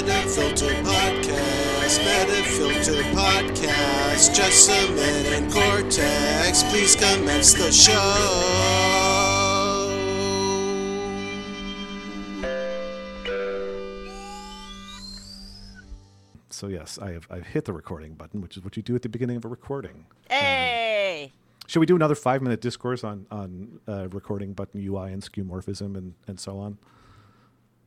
Metafilter Podcast, Metafilter Podcast, Jessamyn and Cortex, please commence the show. So yes, I have I've hit the recording button, which is what you do at the beginning of a recording. Hey. Should we do another five minute discourse on on uh, recording button UI and skeuomorphism and and so on?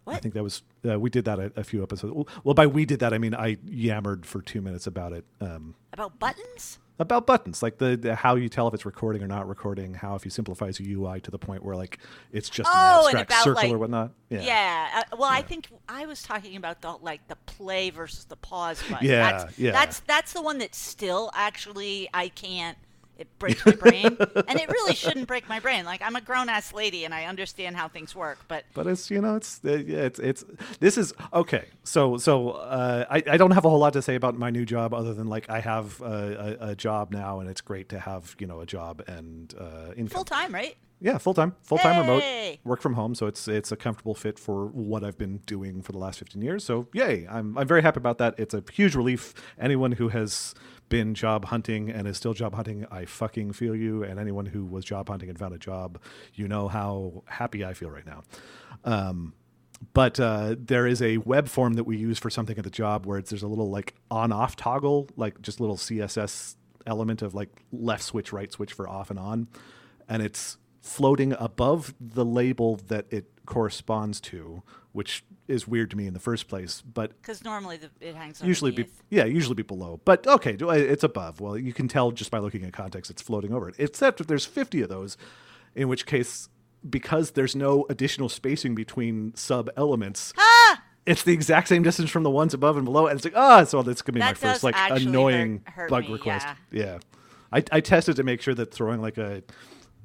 I think that was uh, we did that a, a few episodes. Well, by we did that I mean I yammered for two minutes about it. Um, About buttons? about buttons, like the, the how you tell if it's recording or not recording. How if you simplify a UI to the point where like it's just Oh, an abstract about, circle like- or whatnot. Yeah. Uh, well, I think I was talking about the like the play versus the pause button. Yeah, That's, yeah. That's that's the one that still actually I can't. It breaks my brain, and it really shouldn't break my brain. Like I'm a grown ass lady, and I understand how things work, but but it's you know it's yeah, it's it's this is okay so so uh, I, I don't have a whole lot to say about my new job other than like i have a, a, a job now and it's great to have you know a job and uh, income full time, right? Yeah full time full time remote work from home so it's it's a comfortable fit for what i've been doing for the last 15 years. So yay i'm i'm very happy about that. It's a huge relief. Anyone who has been job hunting and is still job hunting i fucking feel you. And anyone who was job hunting and found a job you know how happy i feel right now. Um, but uh, there is a web form that we use for something at the job where it's, there's a little like on off toggle, like just little CSS element of like left switch, right switch for off and on. And it's floating above the label that it corresponds to, which is weird to me in the first place. But Because normally the, it hangs on usually be yeah usually be below but okay it's above well you can tell just by looking at context it's floating over it except if there's 50 of those in which case because there's no additional spacing between sub elements Ah! it's the exact same distance from the ones above and below and it's like ah so that's gonna be my first like annoying hurt- hurt bug me, request yeah. yeah I, I tested to make sure that throwing like a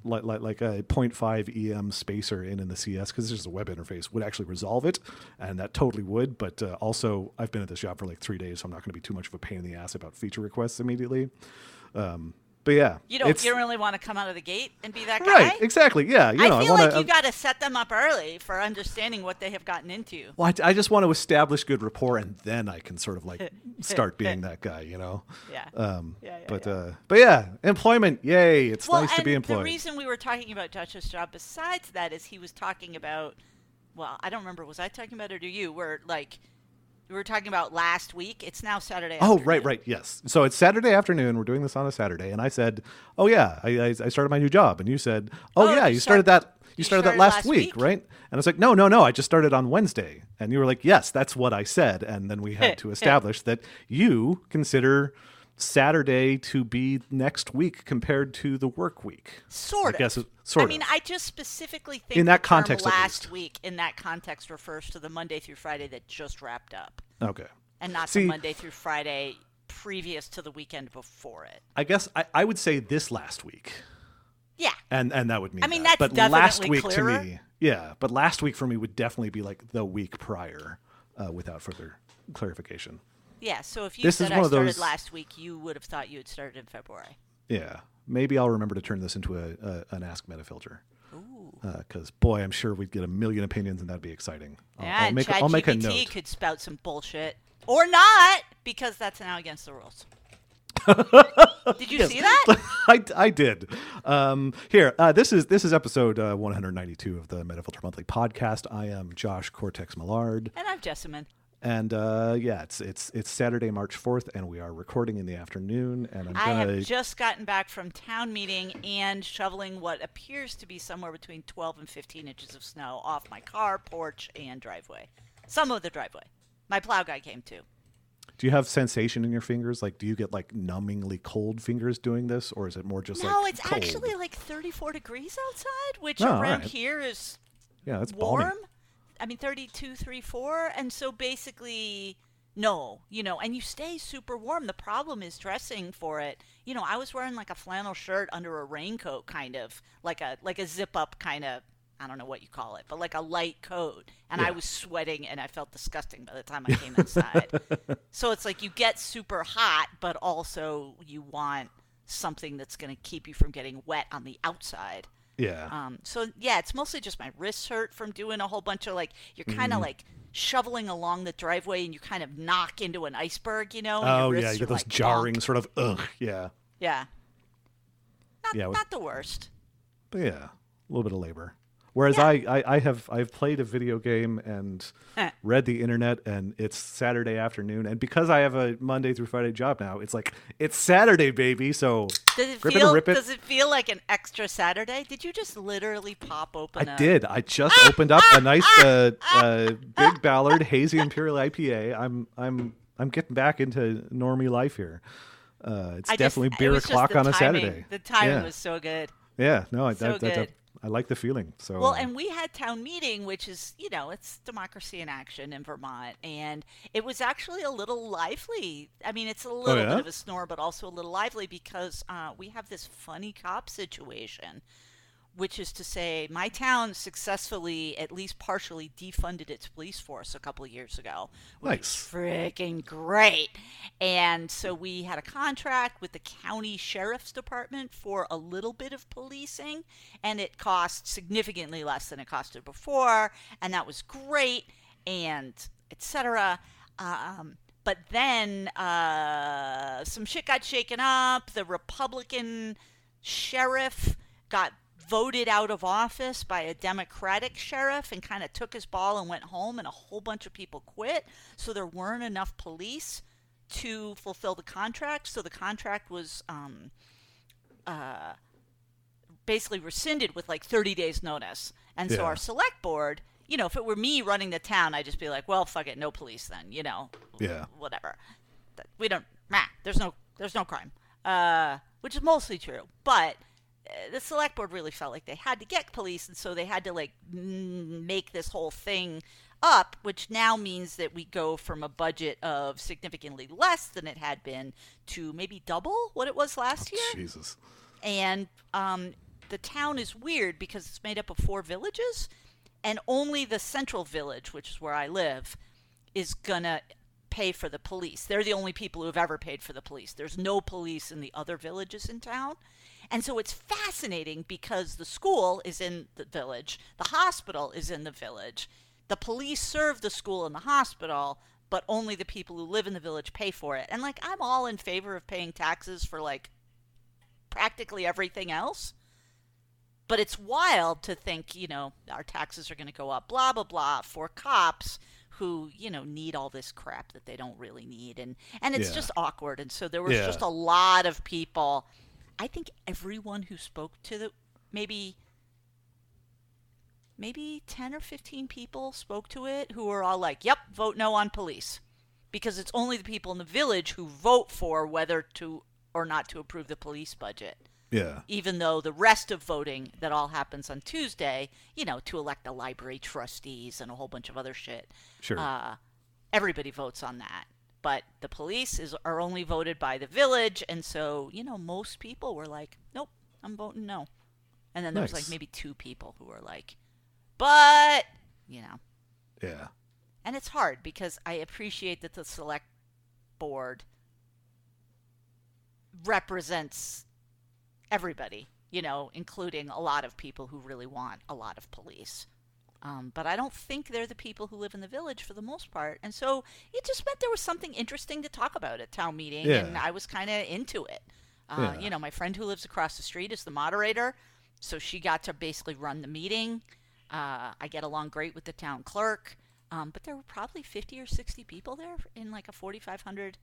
like, like, like a 0.5 em spacer in in the CSS because there's a web interface would actually resolve it and that totally would but uh, also i've been at this job for like three days so i'm not going to be too much of a pain in the ass about feature requests immediately. Um, but yeah You don't you don't really want to come out of the gate and be that guy. right exactly yeah you know I feel wanna, like you um, got to set them up early for understanding what they have gotten into. well, I, I just want to establish good rapport and then i can sort of like start being that guy you know Yeah. um, Yeah, yeah, but yeah. uh, but yeah employment yay it's well, nice to be employed. the reason we were talking about Josh's job, besides that, is he was talking about. Well, I don't remember. Was I talking about it or do you? Where like we were talking about last week. It's now Saturday. Oh, right, right, yes. So it's Saturday afternoon. We're doing this on a Saturday, and I said, "Oh yeah, I, I, started my new job," and you said, "Oh, Oh, yeah, you started start- that. You you started that last, last week, week? right?" And I was like, "No, no, no. I just started on Wednesday." And you were like, "Yes, that's what I said." And then we had to establish that you consider Saturday to be next week compared to the work week. Sort I of. guess it- sort I mean, of. I just specifically think In that context, last week in that context refers to the Monday through Friday that just wrapped up, Okay. and not See- the Monday through Friday previous to the weekend before it. I guess I, I would say this last week. Yeah. and and that would mean I mean, that. that's but last definitely week clearer. to me yeah but last week for me would definitely be like the week prior uh, without further clarification Yeah. So if you This said I started those- last week, you would have thought you had started in February. yeah maybe i'll remember to turn this into a, a an ask metafilter Ooh. because boy i'm sure we'd get a million opinions and that'd be exciting i'll, Yeah, I'll make, a- I'll make a note could spout some bullshit or not because that's now against the rules. Did you see that? I, I did. Um, here, uh, this is this is episode uh, 192 of the Metafilter Monthly podcast. I am Josh Cortex Millard. And I'm Jessamyn. And uh, yeah, it's it's it's Saturday, March fourth, and we are recording in the afternoon. And I'm gonna have just gotten back from town meeting and shoveling what appears to be somewhere between 12 and 15 inches of snow off my car, porch, and driveway. Some of the driveway. My plow guy came too. do you have sensation in your fingers? Like, do you get like numbingly cold fingers doing this, or is it more just No, like it's cold? actually like 34 degrees outside, which Oh, around right. here is yeah, that's balmy. I mean, 32, 34. And so basically, no, you know, and you stay super warm. The problem is dressing for it. You know, I was wearing like a flannel shirt under a raincoat, kind of like a like a zip up kind of. I don't know what you call it, but like a light coat, and I was sweating and I felt disgusting by the time I came inside. so it's like you get super hot, but also you want something that's going to keep you from getting wet on the outside. Yeah. Um, so yeah, it's mostly just my wrists hurt from doing a whole bunch of like you're kind of Mm-hmm. like shoveling along the driveway and you kind of knock into an iceberg, you know. oh yeah, you get those like, jarring bonk. sort of ugh. Yeah. Yeah. Not Yeah, with- not the worst. But yeah, a little bit of labor. Whereas Yeah. I, I, I have I've played a video game and Eh. read the internet and it's Saturday afternoon and because I have a Monday through Friday job now, it's like it's Saturday, baby. So Does it it feel rip it. does it feel like an extra Saturday? Did you just literally pop open I a did. I just opened up a nice uh, uh, Big Ballard Hazy Imperial IPA. I'm I'm I'm getting back into normie life here. Uh, it's I definitely it beer o'clock on a. Saturday. The timing yeah. was so good. yeah. No, I, so that, that, that-. I like the feeling. So Well, and we had town meeting, which is, you know, it's democracy in action in Vermont, and it was actually a little lively. I mean, it's a little Oh, yeah? bit of a snore, but also a little lively because uh, we have this funny cop situation, which is to say, my town successfully, at least partially, defunded its police force a couple of years ago. which Nice. freaking great. And so we had a contract with the county sheriff's department for a little bit of policing, and it cost significantly less than it costed before, and that was great, and etc. Um, but then uh, some shit got shaken up. The Republican sheriff got voted out of office by a Democratic sheriff and kind of took his ball and went home, and a whole bunch of people quit. So there weren't enough police to fulfill the contract. So the contract was um, uh, basically rescinded with like 30 days notice. And so Yeah. our select board, you know, if it were me running the town, I'd just be like, well, fuck it, no police then, you know, Yeah. whatever. We don't, nah, there's no, there's no crime, uh, which is mostly true. But the select board really felt like they had to get police, and so they had to like make this whole thing up, which now means that we go from a budget of significantly less than it had been to maybe double what it was last year Jesus. and um, the town is weird because it's made up of four villages, and only the central village, which is where I live, is gonna pay for the police. They're the only people who have ever paid for the police. There's no police in the other villages in town. And so it's fascinating because the school is in the village, the hospital is in the village, the police serve the school and the hospital, but only the people who live in the village pay for it. And like, I'm all in favor of paying taxes for like practically everything else. But it's wild to think, you know, our taxes are going to go up, blah, blah, blah, for cops who, you know, need all this crap that they don't really need. And, and it's Yeah. just awkward. And so there was Yeah. just a lot of people. I think everyone who spoke to the, maybe, maybe 10 or 15 people spoke to it who were all like, yep, vote no on police. Because it's only the people in the village who vote for whether to or not to approve the police budget Yeah. even though the rest of voting that all happens on Tuesday, you know, to elect the library trustees and a whole bunch of other shit. Sure. Uh, everybody votes on that. But the police is are only voted by the village, and so you know most people were like, "Nope, I'm voting no." And then there was like maybe two people who were like, "But," you know, yeah. and it's hard because I appreciate that the select board represents everybody, you know, including a lot of people who really want a lot of police. Um, but I don't think they're the people who live in the village for the most part. And so it just meant there was something interesting to talk about at town meeting, Yeah. and I was kind of into it. Uh, Yeah. You know, my friend who lives across the street is the moderator, so she got to basically run the meeting. Uh, I get along great with the town clerk, um, but there were probably 50 or 60 people there in like a 4,500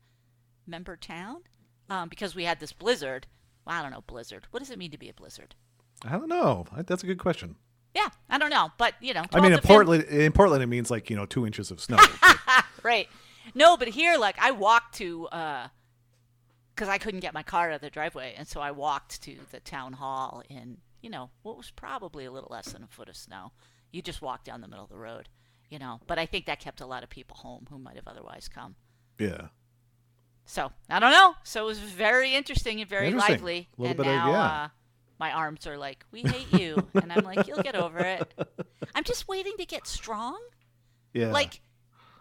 member town um, because we had this blizzard. Well, I don't know, blizzard. What does it mean to be a blizzard? I don't know. That's a good question. Yeah, I don't know, but you know, I mean, in Portland, in Portland, it means like you know two inches of snow. right? No, but here, like, I walked to because I couldn't get my car out of the driveway, and so I walked to the town hall in you know what was probably a little less than a foot of snow. You just walk down the middle of the road, you know. But I think that kept a lot of people home who might have otherwise come. yeah. So I don't know. So it was very interesting and very Interesting. lively. A little and bit of- now yeah. uh, my arms are like, "We hate you," and I'm like, "You'll get over it." I'm just waiting to get strong. Yeah. Like,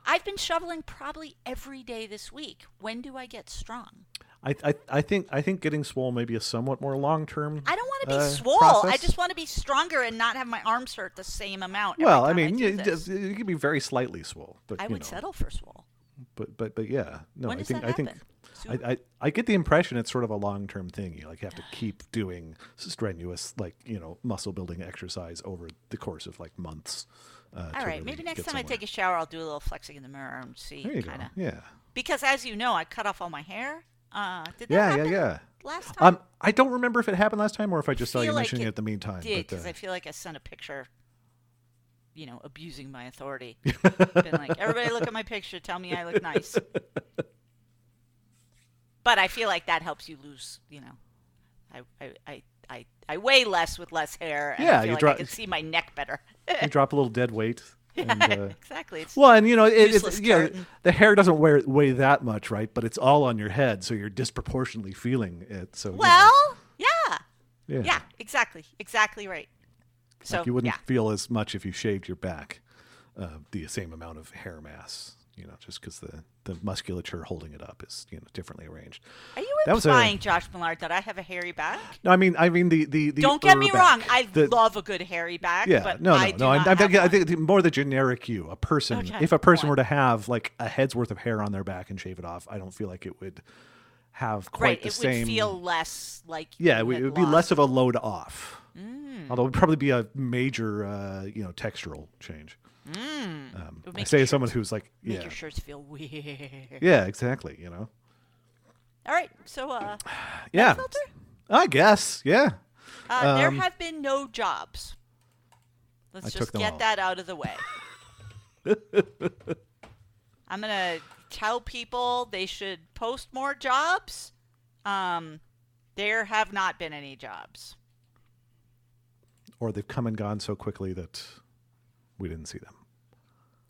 I've been shoveling probably every day this week. When do I get strong? I, I, I think I think getting swole may be a somewhat more long term. I don't want to be uh, swole. I just want to be stronger and not have my arms hurt the same amount. every Well, I mean, do you, you can be very slightly swole, but I would know, settle for swole. But but but yeah, no, I think I think? I, Soon? I I get the impression it's sort of a long term thing. You like have to keep doing strenuous like you know muscle building exercise over the course of like months. Uh, All right, really maybe next time I take a shower, I'll do a little flexing in the mirror and see There you kind of. go. Yeah. Because as you know, I cut off all my hair. Uh, did that Yeah, yeah, happen yeah. Last time Um, I don't remember if it happened last time or if I just saw you like mentioning it, it at the meantime. did because uh, I feel like I sent a picture. You know, abusing my authority. Been like, everybody look at my picture, tell me I look nice. But I feel like that helps you lose. You know, I I I I, I weigh less with less hair. And Yeah, you like dro- I can see my neck better. you drop a little dead weight. And, uh, exactly. It's well, and you know, it, it's yeah, curtain. the hair doesn't wear, weigh that much, right? But it's all on your head, so you're disproportionately feeling it. So you know, well, yeah, yeah, yeah, exactly, exactly right. So Like you wouldn't yeah, feel as much if you shaved your back, uh, the same amount of hair mass. You know, just because the the musculature holding it up is you know differently arranged. are you that was a- implying, Josh Millard, that I have a hairy back? No, I mean, I mean the the, the Don't get me ur wrong. I The- love a good hairy back. Yeah, but no, no, I no. I'm, I'm thinking, I think more the generic you, a person. Okay, If a person one. were to have like a head's worth of hair on their back and shave it off, I don't feel like it would have quite right, the it same. would feel less like yeah, it would, it would be less of a load off. Mm. Although it would probably be a major, uh, you know, textural change. Um, Mm. would I say as someone who's like, yeah, Make your shirts feel weird. yeah, exactly. You know, All right, so uh, yeah. filter? I guess, yeah. uh there Um, have been no jobs. Let's I just get all. that out of the way. I'm gonna tell people they should post more jobs. Um, there have not been any jobs. Or they've come and gone so quickly that we didn't see them.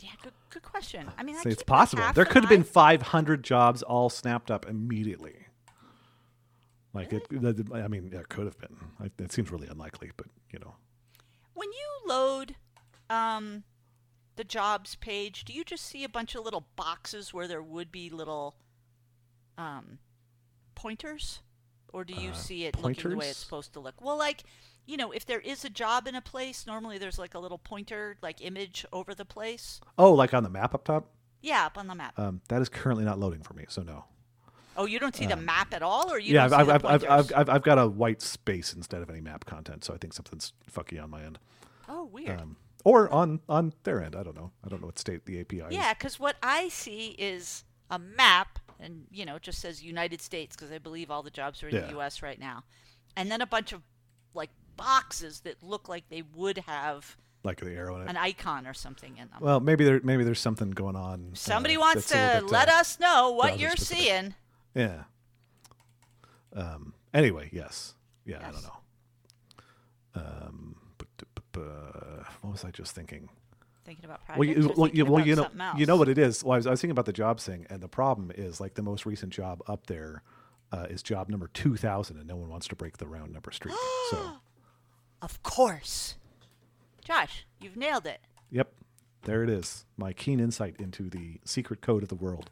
Yeah, good, good question. I mean, I it's like, possible. There could have been 500 jobs all snapped up immediately. Like it, I mean, there could have been. It seems really unlikely, but you know, When you load um, the jobs page, do you just see a bunch of little boxes where there would be little um, pointers? Or do you Uh, see it looking the way it's supposed to look? Well, like, you know, if there is a job in a place, normally there's like a little pointer, like image over the place. oh, like on the map up top. Yeah, up on the map. Um, that is currently not loading for me, so no. oh, you don't see the map at all? Or you yeah, I've, I've, I've. I've, I've, I've got a white space instead of any map content, so I think something's fucky on my end, oh, weird. um, or on on their end. I don't know. I don't know what state the API is. Yeah, because what I see is a map, and you know, it just says United States because I believe all the jobs are in Yeah. the U.S. right now, and then a bunch of like boxes that look like they would have like the arrow in it. an icon or something in them. Well, maybe there maybe there's something going on. uh, Somebody wants to bit, let uh, us know what you're specific. seeing. Yeah. Um. Anyway, yes. Yeah, I don't know. Um. But, but, uh, what was I just thinking? Thinking about Well, you, well, you, well, you know, you know what it is. Well, I was, I was thinking about the job thing, and the problem is like the most recent job up there uh, is job number two thousand, and no one wants to break the round number streak. so, Of course, Josh, you've nailed it. yep, there it is. My keen insight into the secret code of the world.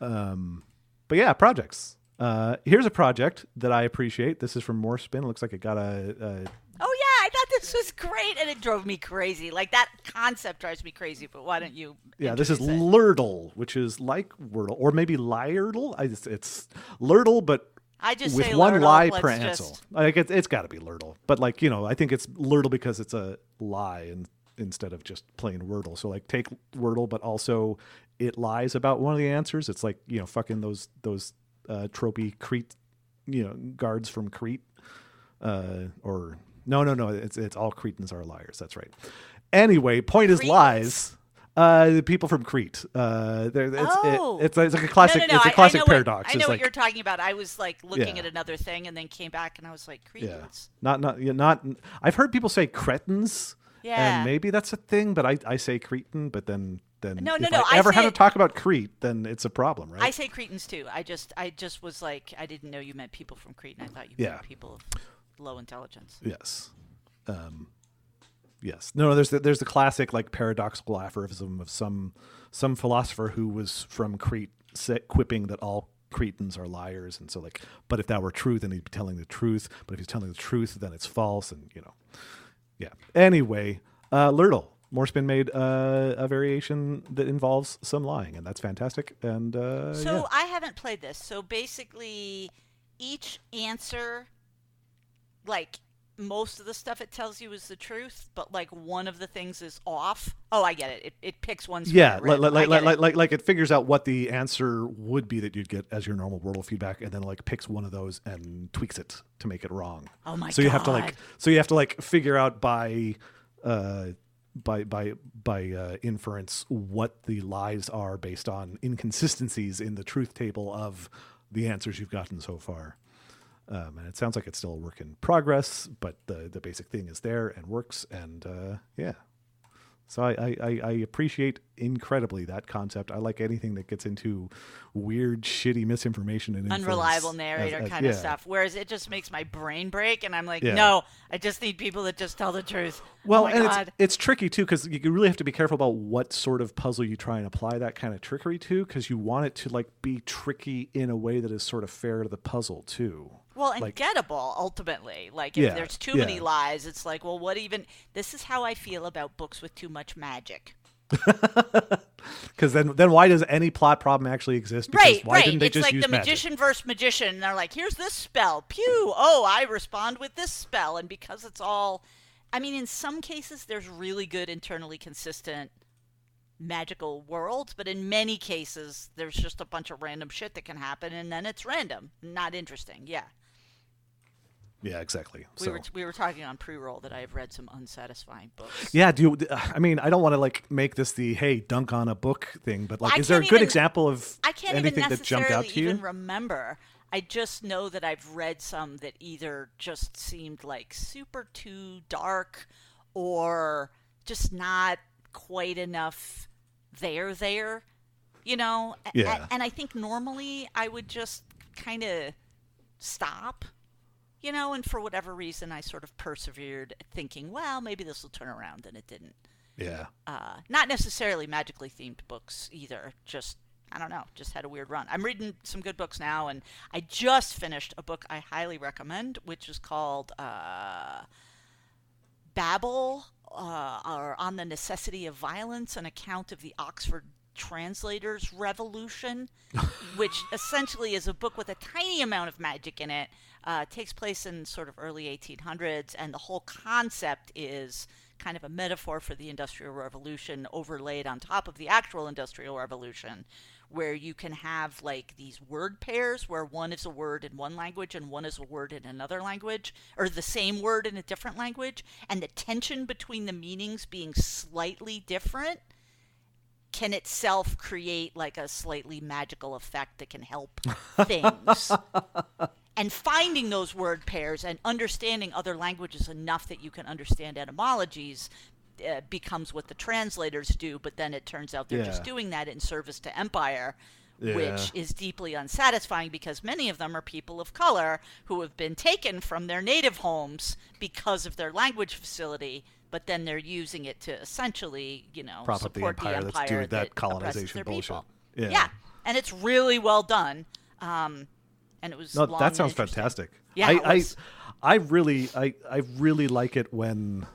Um, but yeah, projects. Uh, here's a project that I appreciate. This is from Morspin. It looks like it got a, a Oh yeah, I thought this was great, and it drove me crazy. Like that concept drives me crazy. But why don't you? Yeah, this is it? Lurdle, which is like Wordle, or maybe Lyrdle. I it's Lurdle, but I just with say one Lurdle, lie per just- answer. Like it's, it's got to be Lurdle, but like you know, I think it's Lurdle because it's a lie and instead of just plain Wordle. So like take Wordle, but also it lies about one of the answers. It's like you know, fucking those those uh, tropey Crete, you know, guards from Crete, uh, or no, no, no, it's it's all Cretans are liars. That's right. Anyway, point is lies. Uh, the people from Crete. Uh, it's, Oh. it, it's, it's like a classic. no, no, no. It's I- a I classic know what- paradox. I know It's what like, you're talking about. I was like looking Yeah. at another thing and then came back and I was like, Yeah, not not yeah, not. I've heard people say cretins, Yeah. and maybe that's a thing, but I, I say Cretan. But then then No, no, if no, I I ever say- to talk about Crete, then it's a problem, right? I say Cretans too. I just, I just was like, I didn't know you meant people from Crete, and I thought you Yeah. meant people of low intelligence. yes, um, yes. No, no. There's the, there's the classic like paradoxical aphorism of some some philosopher who was from Crete, quipping that all Cretans are liars and so like but if that were true then he'd be telling the truth but if he's telling the truth then it's false and you know yeah anyway uh Lurdle Morse been made uh, a variation that involves some lying and that's fantastic and uh So yeah. I haven't played this. So basically, each answer, like most of the stuff it tells you is the truth, but like one of the things is off. Oh, I get it. It, it picks one. yeah like, like, like, like, it. like like it figures out what the answer would be that you'd get as your normal wordle feedback and then like picks one of those and tweaks it to make it wrong Oh my so you have to like so you have to like figure out by uh by by by uh, inference what the lies are based on inconsistencies in the truth table of the answers you've gotten so far um, and it sounds like it's still a work in progress but the the basic thing is there and works and uh, yeah so I, I, I- appreciate incredibly that concept. I like anything that gets into weird, shitty misinformation and unreliable narrator as- kind of stuff. Whereas it just makes my brain break, and I'm like, Yeah. no, I just need people that just tell the truth. Well, oh and it's it's tricky too because you really have to be careful about what sort of puzzle you try and apply that kind of trickery to because you want it to like be tricky in a way that is sort of fair to the puzzle too. Well, and like- gettable ultimately. Like if Yeah, there's too many lies, it's like, well, what even? This is how I feel about books with too much magic. Because then then why does any plot problem actually exist? Because right, why right. didn't they it's just like use the magic? magician versus magician. And they're like, here's this spell. Pew. Oh, I respond with this spell. And because it's all, I mean, in some cases, there's really good internally consistent magical worlds, but in many cases, there's just a bunch of random shit that can happen, and then it's random, not interesting. Yeah. Yeah, exactly. We so. were we were talking on pre-roll that I have read some unsatisfying books. Yeah, do you, I mean I don't want to like make this the hey dunk on a book thing, but like I is there a good even- example of I can't anything even that jumped out to you? remember. I just know that I've read some that either just seemed like super too dark or just not quite enough there there. You know? Yeah. and I think normally I would just kind of stop. You know, and for whatever reason I sort of persevered thinking, well, maybe this will turn around and it didn't yeah. uh, not necessarily magically themed books either. Just I don't know, just had a weird run. I'm reading some good books now, and I just finished a book I highly recommend, which is called uh, Babel, uh, or on the necessity of violence, an account of the Oxford Translators Revolution, which essentially is a book with a tiny amount of magic in it. Uh, takes place in sort of early 1800s, and the whole concept is kind of a metaphor for the Industrial Revolution overlaid on top of the actual Industrial Revolution, where you can have like these word pairs where one is a word in one language and one is a word in another language, or the same word in a different language, and the tension between the meanings being slightly different can itself create like a slightly magical effect that can help things. And finding those word pairs and understanding other languages enough that you can understand etymologies uh, becomes what the translators do, but then it turns out they're just doing that in service to empire. Yeah. Which is deeply unsatisfying because many of them are people of color who have been taken from their native homes because of their language facility, but then they're using it to essentially, you know, Prop up the support empire that's doing that oppresses colonization their bullshit. people. Yeah. yeah, and it's really well done. Um, and it was No, that sounds fantastic. Yeah, I. I I really I I really like it when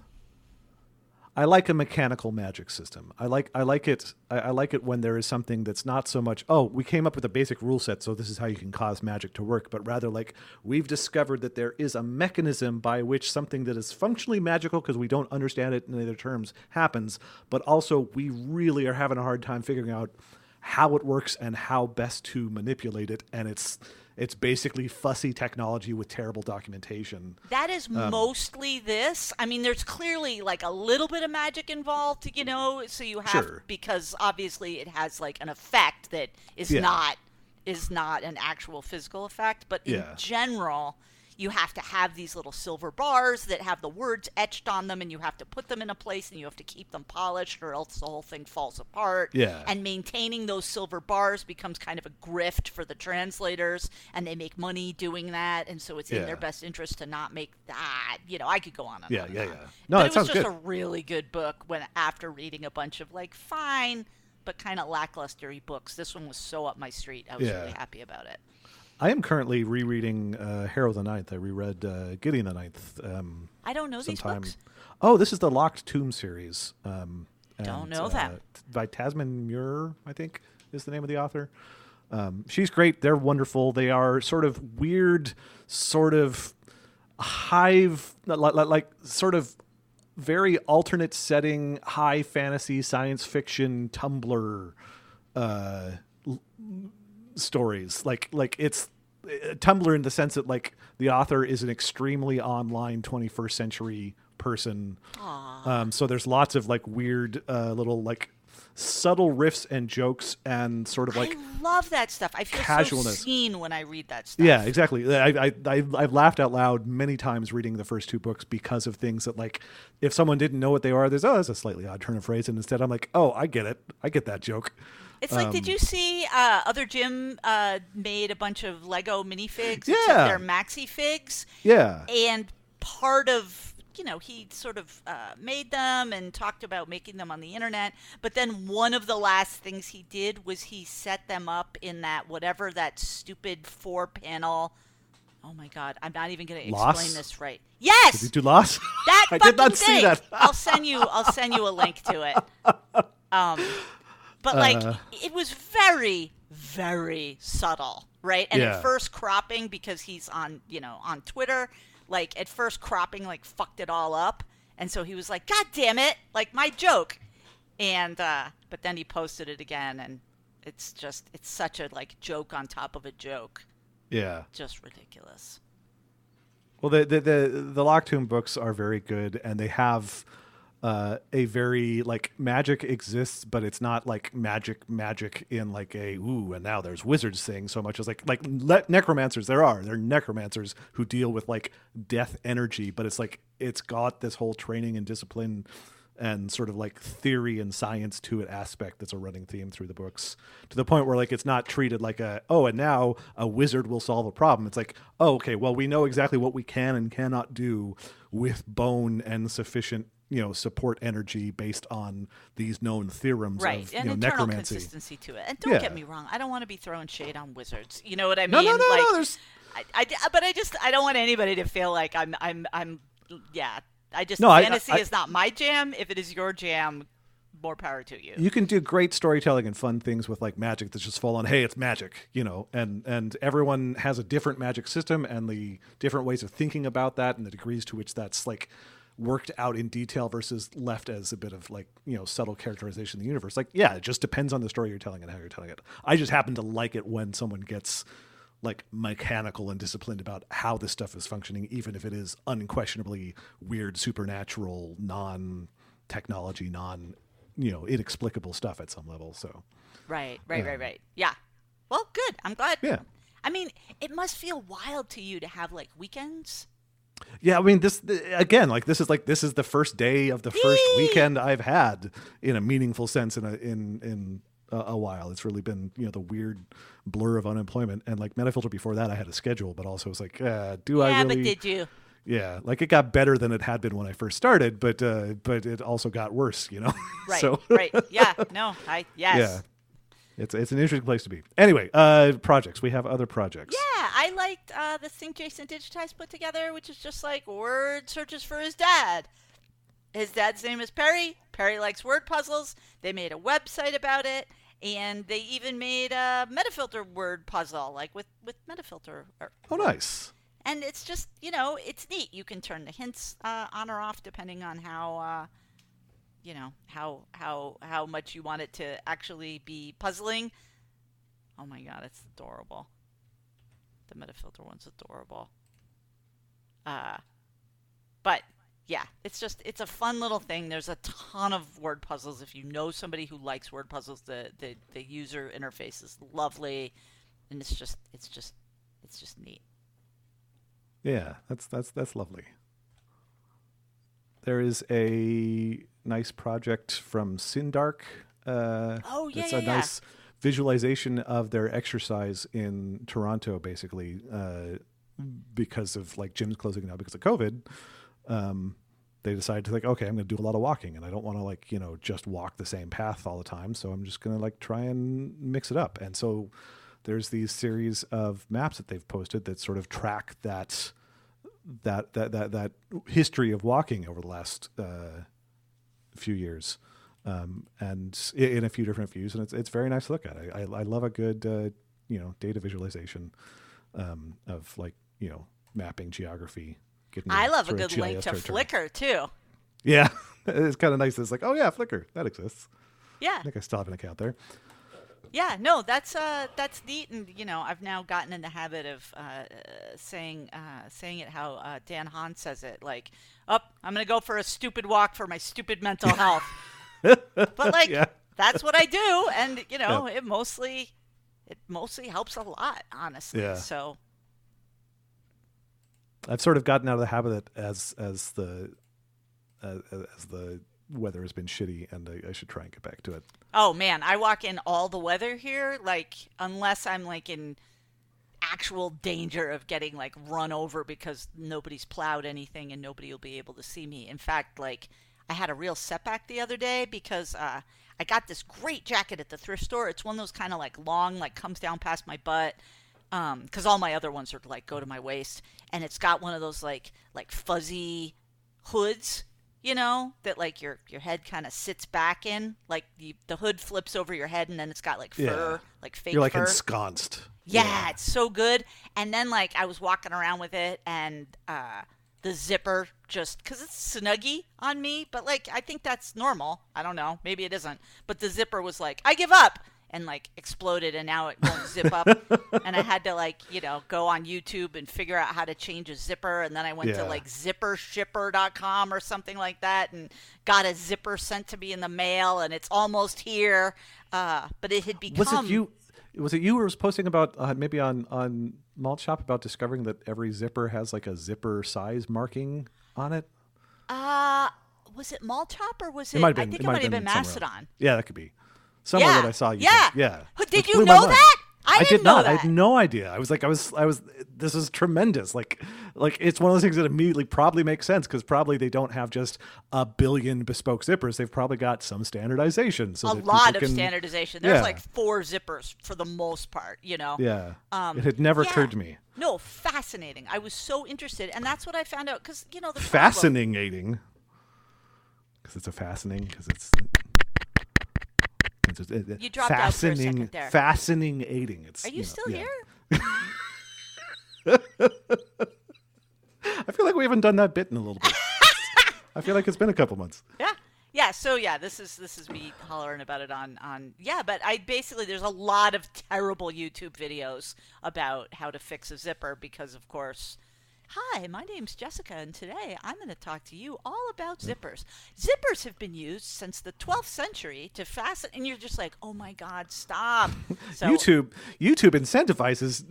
I like a mechanical magic system. I like I like it I, I like it when there is something that's not so much oh we came up with a basic rule set so this is how you can cause magic to work, but rather like we've discovered that there is a mechanism by which something that is functionally magical because we don't understand it in other terms happens, but also we really are having a hard time figuring out how it works and how best to manipulate it and it's it's basically fussy technology with terrible documentation. That is Um, mostly this. I mean, there's clearly like a little bit of magic involved, you know. So you have Sure. because obviously it has like an effect that is Yeah. not is not an actual physical effect. But in Yeah. general, you have to have these little silver bars that have the words etched on them, and you have to put them in a place, and you have to keep them polished, or else the whole thing falls apart. Yeah. And maintaining those silver bars becomes kind of a grift for the translators, and they make money doing that, and so it's in their best interest to not make that. You know, I could go on and Yeah, on. and yeah, on. yeah. No, but it was just good. a really good book. When after reading a bunch of like fine, but kind of lacklustery books. This one was so up my street. I was Yeah. really happy about it. I am currently rereading uh, Harrow the Ninth. I reread uh, Gideon the Ninth. Um, I don't know these books. Oh, this is the Locked Tomb series. Um, Don't and, know that. uh, by Tamsyn Muir, I think is the name of the author. Um, she's great. They're wonderful. They are sort of weird, sort of hive, like, like, sort of very alternate setting, high fantasy, science fiction, Tumblr uh, stories. Like like it's uh, Tumblr in the sense that like the author is an extremely online 21st century person. Um, so there's lots of like weird uh, little like subtle riffs and jokes and sort of like I love that stuff. I feel casualness. so seen when I read that stuff. yeah, exactly. I, I, I, I've laughed out loud many times reading the first two books because of things that, like, if someone didn't know what they are, there's, oh, that's a slightly odd turn of phrase. And instead, I'm like, oh, I get it. I get that joke. It's like, Um, did you see uh, other Jim uh, made a bunch of Lego minifigs? Yeah. They're maxi figs. Yeah. and part of you know he sort of uh, made them and talked about making them on the internet but then one of the last things he did was he set them up in that whatever that stupid four panel oh my god i'm not even going to explain Loss? this right yes Did you do loss? that I did not thing. see that. I'll send you. I'll send you a link to it. Um, but like Uh. it was very, very subtle, right? And Yeah. at first cropping because he's on, you know, on Twitter. Like at first cropping like fucked it all up, and so he was like, "God damn it!" Like my joke, and uh, but then he posted it again, and it's just it's such a like joke on top of a joke, yeah. just ridiculous. Well, the the the, the Locked Tomb books are very good, and they have uh, a very like magic exists, but it's not like magic magic in like a ooh, and now there's wizards thing so much as like like le- necromancers. There are there are necromancers who deal with like death energy, but it's like it's got this whole training and discipline and sort of like theory and science to it aspect that's a running theme through the books to the point where like it's not treated like a oh and now a wizard will solve a problem it's like oh okay well we know exactly what we can and cannot do with bone and sufficient you know support energy based on these known theorems right of and you know internal necromancy. consistency to it. And don't Yeah. get me wrong i don't want to be throwing shade on wizards you know what i mean? no no like no there's I, I, but i just i don't want anybody to feel like i'm i'm i'm yeah i just No, I- fantasy I- is not my jam. If it is your jam more power to you. You can do great storytelling and fun things with like magic that's just full on hey it's magic you know and and everyone has a different magic system and the different ways of thinking about that and the degrees to which that's like worked out in detail versus left as a bit of like you know subtle characterization of the universe. Like yeah it just depends on the story you're telling and how you're telling it. I just happen to like it when someone gets like mechanical and disciplined about how this stuff is functioning even if it is unquestionably weird supernatural non technology non you know inexplicable stuff at some level so. Right right Yeah. right right. Yeah. Well good. I'm glad. Yeah. i mean it must feel wild to you to have like weekends yeah i mean this again like this is like this is the first day of the first weekend i've had in a meaningful sense in a in in a, a while. It's really been you know the weird blur of unemployment. And like metafilter before that i had a schedule but also it's like uh, do i really? yeah but did you? Yeah like it got better than it had been when i first started but uh but it also got worse you know? Right so right. Yeah no i yes. yeah it's it's an interesting place to be anyway uh projects we have other projects Yeah, I liked uh, the thing Jason Digitize put together, which is just like word searches for his dad. His dad's name is Perry. Perry likes word puzzles. They made a website about it, and they even made a Metafilter word puzzle, like with with Metafilter. Oh nice and it's just you know it's neat. You can turn the hints uh, on or off depending on how. Uh, you know how how how much you want it to actually be puzzling. Oh my god, it's adorable. The metafilter one's adorable. Uh but yeah, it's just it's a fun little thing. There's a ton of word puzzles. If you know somebody who likes word puzzles, the the, the user interface is lovely and it's just it's just it's just neat. Yeah, that's that's that's lovely. There is a nice project from Sindark. Uh, Oh, yeah, it's yeah, a yeah. nice visualization of their exercise in Toronto, basically, uh, because of like gyms closing now because of COVID. Um, they decided to like, okay, I'm going to do a lot of walking, and I don't want to like you know just walk the same path all the time, so I'm just going to like try and mix it up. And so there's these series of maps that they've posted that sort of track that that that that that history of walking over the last uh, few years, um, and in a few different views, and it's it's very nice to look at. I I, I love a good uh, you know data visualization um, of like you know mapping geography. I love a good link to. Flickr too. Yeah, it's kind of nice. It's like oh yeah, Flickr that exists. Yeah. I think I still have an account there. Yeah, no, that's uh, that's neat, and you know, I've now gotten in the habit of uh, uh, saying uh, saying it how uh, Dan Hahn says it, like, "Up, I'm gonna go for a stupid walk for my stupid mental health." but like, Yeah. that's what I do, and you know, it mostly it mostly helps a lot, honestly. Yeah. So I've sort of gotten out of the habit that as as the uh, as the weather has been shitty, and I, I should try and get back to it. Oh man, I walk in all the weather here, like unless I'm like in actual danger of getting like run over because nobody's plowed anything and nobody will be able to see me. In fact, like I had a real setback the other day because uh, I got this great jacket at the thrift store. It's one of those kind of like long, like comes down past my butt. Um, because all my other ones are like go to my waist, and it's got one of those like like fuzzy hoods you know that like your your head kind of sits back in like you, the hood flips over your head and then it's got like fur Yeah. like fake You're like fur ensconced. Yeah, it's so good. And then like i was walking around with it and uh the zipper just because it's snuggy on me but like i think that's normal. I don't know. Maybe it isn't. But the zipper was like i give up and like exploded and now it won't zip up. And i had to like you know go on youtube and figure out how to change a zipper and then i went Yeah. to like zippershipper.com or something like that and got a zipper sent to me in the mail and it's almost here. Uh, but it had become Was it you? Was it you who was posting about uh, maybe on on Malt Shop about discovering that every zipper has like a zipper size marking on it? uh was it Malt Shop or was it, It might have i think it might have been else. mastodon Yeah, that could be somewhere yeah that I saw you. yeah yeah. Did Which you know that i, did didn't know. I had no idea. I was like, I was, I was. This is tremendous. Like, like it's one of those things that immediately probably makes sense because probably they don't have just a billion bespoke zippers. They've probably got some standardization. So a lot of can- standardization there's Yeah. like four zippers for the most part you know Yeah, Um, it had never yeah. occurred to me. No, fascinating. I was so interested, and that's what I found out. Because you know the problem- Fascinating, because it's a fascinating. Because it's. It's a- it- You dropped out for a second fascinating, there. Fascinating. It's. Are you, know, still yeah. here? I feel like we haven't done that bit in a little bit. I feel like it's been a couple months. Yeah. Yeah, so yeah, this is this is me hollering about it on on yeah, but I basically there's a lot of terrible YouTube videos about how to fix a zipper because of course Hi, my name's Jessica, and today I'm going to talk to you all about zippers. Zippers have been used since the 12th century to fasten, and you're just like, oh my God, stop. So, YouTube YouTube incentivizes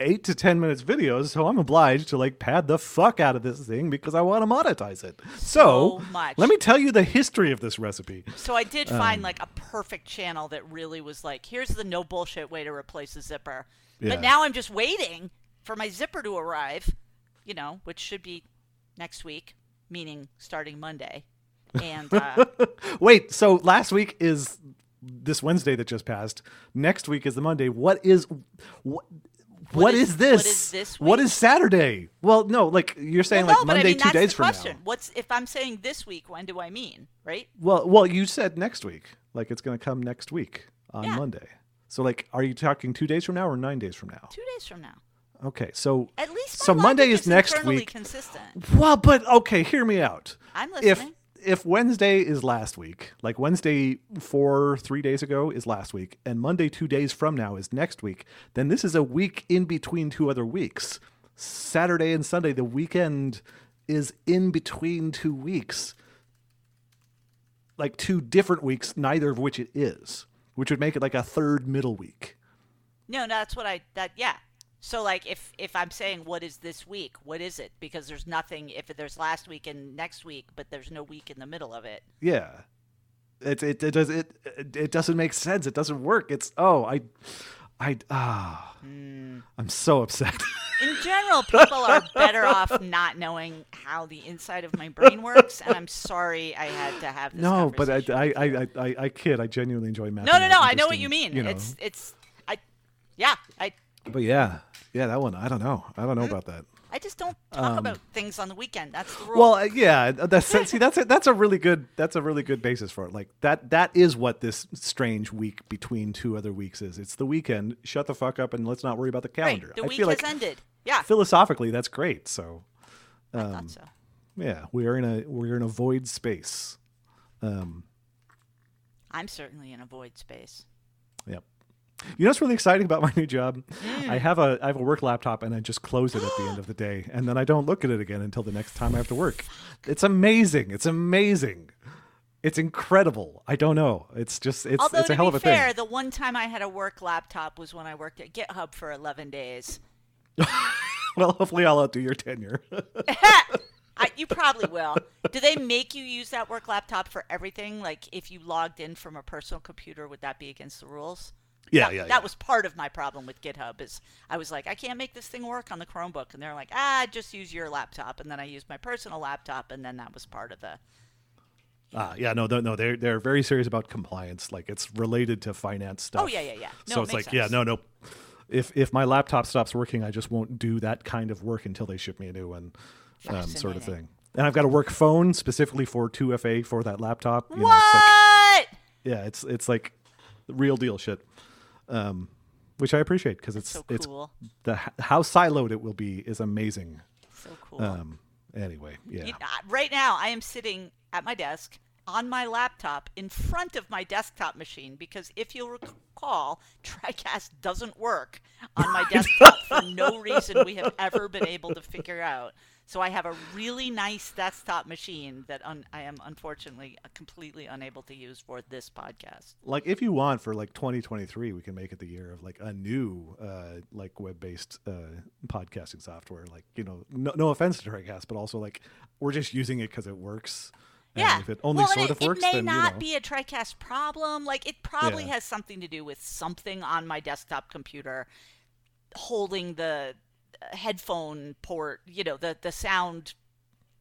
eight to ten minutes videos, so I'm obliged to like pad the fuck out of this thing because I want to monetize it. So, So let me tell you the history of this recipe. So I did find Um, like a perfect channel that really was like, here's the no bullshit way to replace a zipper. Yeah. But now I'm just waiting for my zipper to arrive, you know, which should be next week, meaning starting Monday. And uh, Wait, so last week is this Wednesday that just passed. Next week is the Monday. What is what? what is- is, this? what is this week? is Saturday? Well, no, like you're saying, well, no, like Monday, I mean two that's days from question. now. What's if I'm saying this week? When do I mean? Right? Well, well, you said next week. Like it's going to come next week on Yeah. Monday. So, like, are you talking two days from now or nine days from now? Two days from now. Okay, so At least so Monday logic is next week. Consistent. Well, but okay, hear me out. I'm listening. If if Wednesday is last week, like Wednesday four three days ago is last week, and Monday two days from now is next week, then this is a week in between two other weeks. Saturday and Sunday, the weekend is in between two weeks. Like two different weeks, neither of which it is, which would make it like a third middle week. No, no, that's what I that yeah. So like if if I'm saying what is this week, what is it? Because there's nothing if there's last week and next week, but there's no week in the middle of it. Yeah. It it it does it it doesn't make sense. It doesn't work. It's oh I I ah I'm so upset. In general, people are better off not knowing how the inside of my brain works, and I'm sorry I had to have this no, but I, I. I, I, I, I kid. I genuinely enjoy math. no, no, no. I know what you mean. You know. It's, it's, I, yeah, I, but yeah, yeah, that one. I don't know. I don't know about that. I just don't talk about things on the weekend. That's the rule. Well, uh, yeah, that's see, that's a, that's a really good that's a really good basis for it. Like that that is what this strange week between two other weeks is. It's the weekend. Shut the fuck up and let's not worry about the right. calendar. The I week feel has like ended. Yeah, philosophically that's great. So I um, thought so. yeah, we are in a we're in a void space. Um, I'm certainly in a void space. Yep. You know what's really exciting about my new job? Mm. I have a I have a work laptop and I just close it at the end of the day and then I don't look at it again until the next time I have to work. It's amazing. It's amazing. It's incredible. I don't know. It's just it's Although it's a hell of a fair, thing. the one time I had a work laptop was when I worked at GitHub for 11 days. Well, hopefully I'll outdo your tenure. I, you probably will. Do they make you use that work laptop for everything? Like if you logged in from a personal computer, would that be against the rules? Yeah, that, yeah, that was part of my problem with GitHub. Is I was like, I can't make this thing work on the Chromebook, and they're like, ah, just use your laptop, and then I used my personal laptop, and then that was part of the. Ah, yeah, no, no, no. They're they're very serious about compliance. Like it's related to finance stuff. Oh, yeah, yeah, yeah. No, so it it's like, yeah, no, no. If if my laptop stops working, I just won't do that kind of work until they ship me a new one, um, sort of thing. And I've got a work phone specifically for 2FA for that laptop. You know, what? it's like, yeah, it's it's like real deal shit, um, which I appreciate because it's so it's the how siloed it will be is amazing. So cool. Um, anyway, yeah. You- uh, right now, I am sitting at my desk on my laptop in front of my desktop machine because if you'll recall, TriCast doesn't work on my desktop for no reason we have ever been able to figure out. So I have a really nice desktop machine that un- I am unfortunately uh, completely unable to use for this podcast. like if you want for like 2023 we can make it the year of like a new uh like web-based uh podcasting software like you know no, no offense to Tricast but also like we're just using it because it works and Yeah. if it only well, sort it, of works it may then not you know be a TriCast problem. Like it probably Yeah. has something to do with something on my desktop computer holding the headphone port, you know, the the sound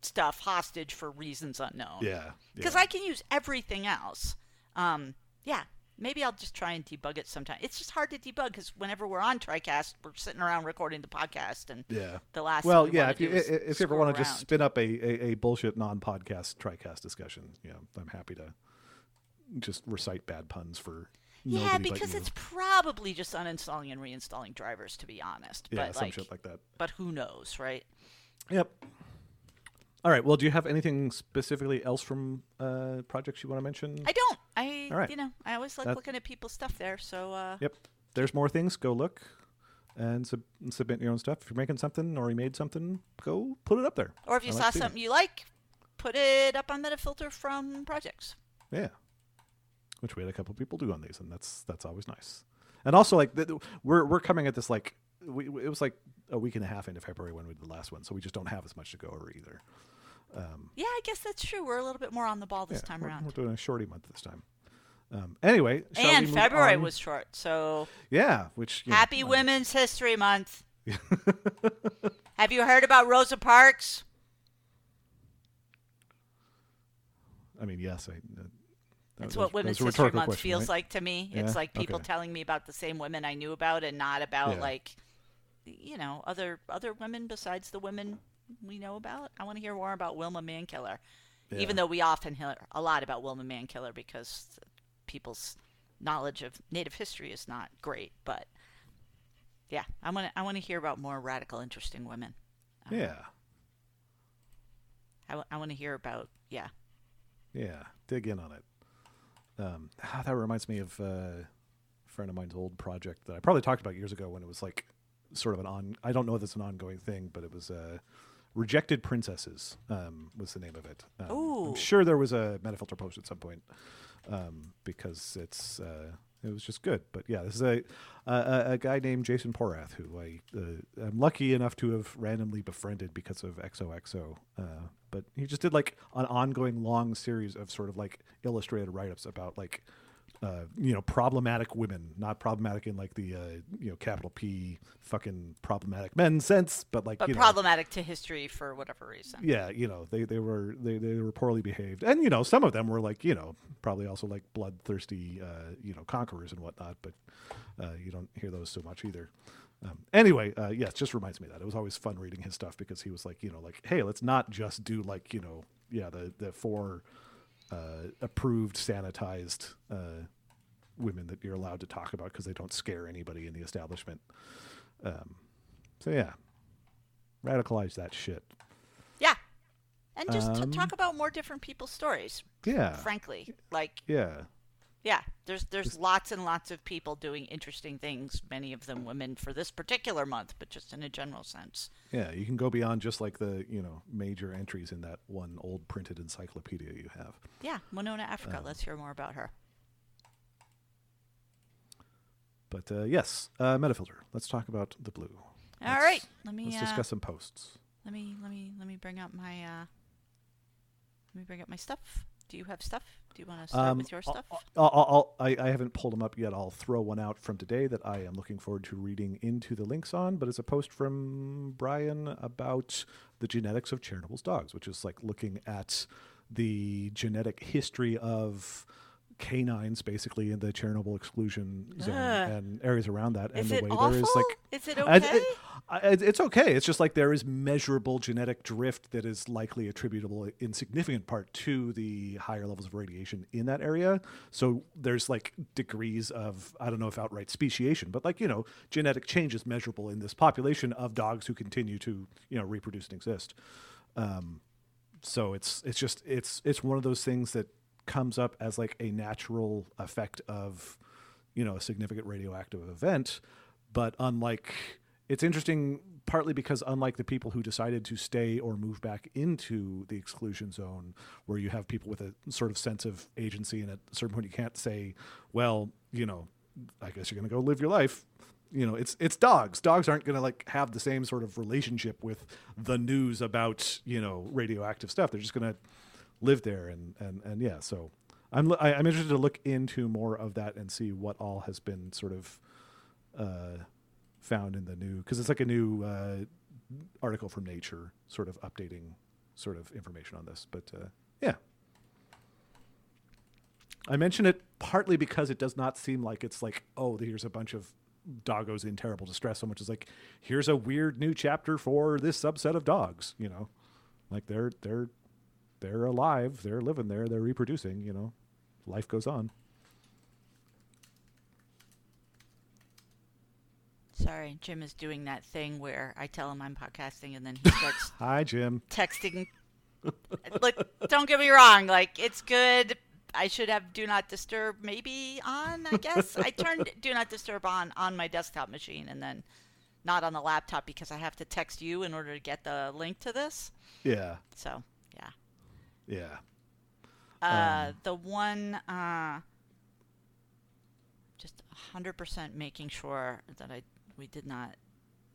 stuff hostage for reasons unknown. yeah Because yeah. I can use everything else. Um, yeah. Maybe I'll just try and debug it sometime. It's just hard to debug because whenever we're on TriCast, we're sitting around recording the podcast, and yeah the last well thing we yeah if you do if you ever want to just spin up a, a, a bullshit non-podcast Tricast discussion you know I'm happy to just recite bad puns for Yeah, because it's probably just uninstalling and reinstalling drivers, to be honest. yeah but some like, shit like that but who knows, right? Yep. All right. Well, do you have anything specifically else from uh, projects you want to mention? I don't. I, All right. you know, I always like That- looking at people's stuff there. So, uh, Yep. There's more things. Go look and sub- submit your own stuff. If you're making something or you made something, go put it up there. or if you I like saw it. something you like, put it up on Metafilter from projects. Yeah. Which we had a couple people do on these, and that's that's always nice. And also, like, th- we're we're coming at this like we, it was like a week and a half into February when we did the last one, so we just don't have as much to go over either. Yeah, I guess that's true. We're a little bit more on the ball this Yeah, time we're, around. We're doing a shorty month this time. Um, anyway, and February on? was short, so yeah, which know, happy uh, Women's History Month. Have you heard about Rosa Parks? I mean, yes, I. That- That's that what Women's History Month question, feels right? like to me. Yeah? It's like people Okay. telling me about the same women I knew about and not about Yeah. like you know, other other women besides the women we know about. I want to hear more about Wilma Mankiller. Even though we often hear a lot about Wilma Mankiller because people's knowledge of native history is not great, but yeah, I want to I want to hear about more radical interesting women. Um, yeah, I, want to hear about yeah. yeah, dig in on it. Um, ah, that reminds me of uh, a friend of mine's old project that I probably talked about years ago when it was like sort of an on. I don't know if it's an ongoing thing, but it was uh, "Rejected Princesses" um, was the name of it. Um, I'm sure there was a Metafilter post at some point um, because it's uh, it was just good. But yeah, this is a a, a guy named Jason Porath who I uh, am lucky enough to have randomly befriended because of XOXO. Uh, but he just did like an ongoing long series of sort of like illustrated write ups about like uh, you know, problematic women, not problematic in like the uh, you know capital P fucking problematic men sense, but like But you know, problematic to history for whatever reason. yeah, you know, they, they were they, they were poorly behaved, and you know, some of them were like you know probably also like bloodthirsty uh, you know conquerors and whatnot, but uh, you don't hear those so much either. Um, anyway, uh, yes, just reminds me of that it was always fun reading his stuff because he was like you know like hey, let's not just do like you know yeah the the four uh, approved sanitized uh, women that you're allowed to talk about because they don't scare anybody in the establishment. Um, so yeah, radicalize that shit. Yeah. And just Um, talk about more different people's stories. Yeah. Frankly, like Yeah. Yeah, there's there's lots and lots of people doing interesting things. Many of them women for this particular month, but just in a general sense. Yeah, you can go beyond just like the, you know, major entries in that one old printed encyclopedia you have. Yeah, Monona Africa. Um, Let's hear more about her. But uh, yes, uh, Metafilter. Let's talk about the blue. All Let's- right, let me Let's uh, discuss some posts. let me let me let me bring up my uh let me bring up my stuff. Do you have stuff? Do you want to start Um, with your stuff? I'll, I'll, I'll, I, I haven't pulled them up yet. I'll throw one out from today that I am looking forward to reading into the links on. But it's a post from Brian about the genetics of Chernobyl's dogs, which is like looking at the genetic history of canines basically in the Chernobyl exclusion zone Ugh. and areas around that and the way awful? there is like is it I- okay? it- I- it- it's okay. It's just like there is measurable genetic drift that is likely attributable in significant part to the higher levels of radiation in that area. So there's like degrees of, I don't know if outright speciation, but like, you know, genetic change is measurable in this population of dogs who continue to, you know, reproduce and exist. Um, so it's it's just it's it's one of those things that comes up as like a natural effect of you know a significant radioactive event. But unlike it's interesting partly because unlike the people who decided to stay or move back into the exclusion zone where you have people with a sort of sense of agency and at a certain point you can't say well you know i guess you're going to go live your life you know it's it's dogs. Dogs aren't going to like have the same sort of relationship with the news about you know radioactive stuff. They're just going to live there and and and yeah so i'm I, i'm interested to look into more of that and see what all has been sort of uh found in the new because it's like a new uh article from nature sort of updating sort of information on this but uh yeah I mention it partly because it does not seem like it's like, oh, here's a bunch of doggos in terrible distress so much as like, here's a weird new chapter for this subset of dogs, you know. Like they're they're they're alive, they're living there, they're reproducing, you know. Life goes on. Sorry, Jim is doing that thing where I tell him I'm podcasting and then he starts Hi, Jim. texting. Look, don't get me wrong. Like it's good. I should have do not disturb maybe on. I guess I turned do not disturb on on my desktop machine and then not on the laptop because I have to text you in order to get the link to this. Yeah. So yeah. Yeah. Uh, the one, uh, just hundred percent making sure that I we did not.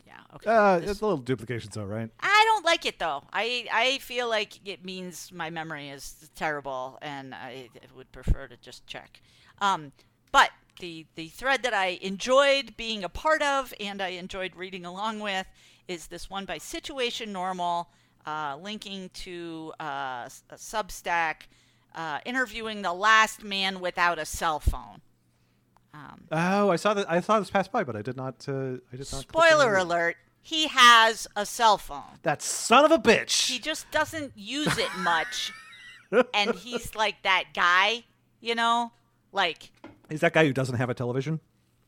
Yeah. Okay. Uh, this- it's a little duplications though, right? I don't like it though. I I feel like it means my memory is terrible, and I would prefer to just check. Um, but the the thread that I enjoyed being a part of and I enjoyed reading along with is this one by Situation Normal, uh, linking to uh, a Substack, uh, interviewing the last man without a cell phone. Um, Oh, I saw that. I saw this pass by, but I did not. Uh, I did not. spoiler alert: he has a cell phone. That son of a bitch. he just doesn't use it much and he's like that guy you know like He's that guy who doesn't have a television.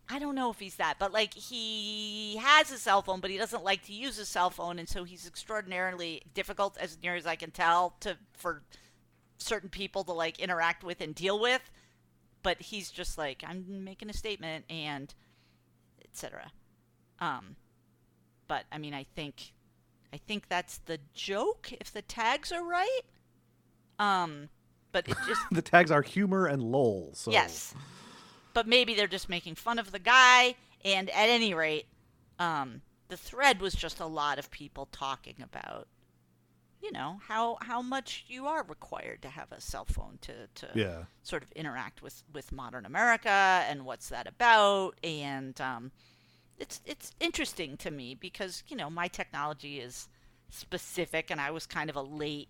I don't know if he's that but like he has a cell phone but he doesn't like to use a cell phone and so he's extraordinarily difficult as near as i can tell to for certain people to like interact with and deal with. But he's just like i'm making a statement and etc um but i mean i think i think that's the joke if the tags are right. Um but it just The tags are humor and lol. So yes but maybe they're just making fun of the guy and at any rate um the thread was just a lot of people talking about you know how how much you are required to have a cell phone to to Yeah. sort of interact with with modern America and what's that about and um, it's it's interesting to me because you know my technology is specific and I was kind of a late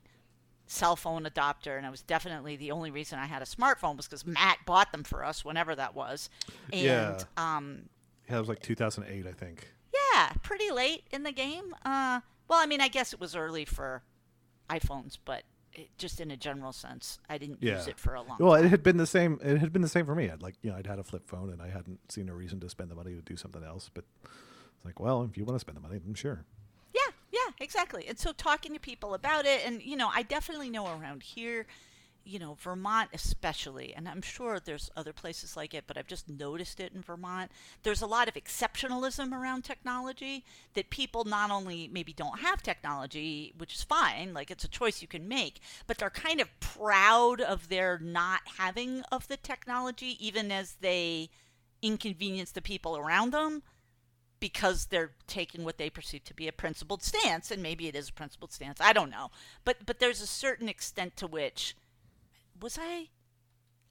cell phone adopter and it was definitely the only reason I had a smartphone was because Matt bought them for us whenever that was and Yeah. um Yeah, it was like 2008, I think. yeah pretty late in the game uh well I mean I guess it was early for iPhones but it, just in a general sense I didn't use it for a long Well, time it had been the same. It had been the same for me. I'd like, you know, I'd had a flip phone, and I hadn't seen a reason to spend the money to do something else. But it's like, well, if you want to spend the money, then sure. Exactly. And so talking to people about it, and you know, I definitely know around here, you know, Vermont especially, and I'm sure there's other places like it, but I've just noticed it in Vermont. There's a lot of exceptionalism around technology that people not only maybe don't have technology, which is fine, like it's a choice you can make, but they're kind of proud of their not having of the technology, even as they inconvenience the people around them because they're taking what they perceive to be a principled stance and maybe it is a principled stance i don't know. But but there's a certain extent to which was i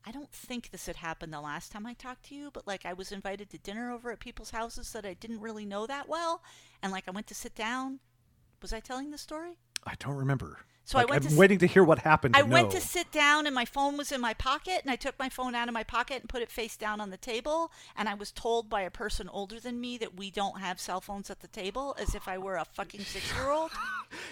i don't think this had happened the last time i talked to you but like i was invited to dinner over at people's houses that i didn't really know that well and like i went to sit down. Was i telling the story I don't remember. So I went. I'm to waiting to hear what happened. I to went to sit down and my phone was in my pocket and I took my phone out of my pocket and put it face down on the table and I was told by a person older than me that we don't have cell phones at the table as if I were a fucking 6-year-old.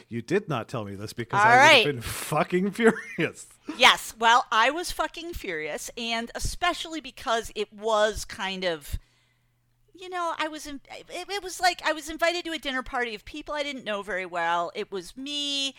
You did not tell me this because All I would right. have been fucking furious. yes, well, I was fucking furious and especially because it was kind of you know, I was in, it, it was like I was invited to a dinner party of people I didn't know very well. It was me,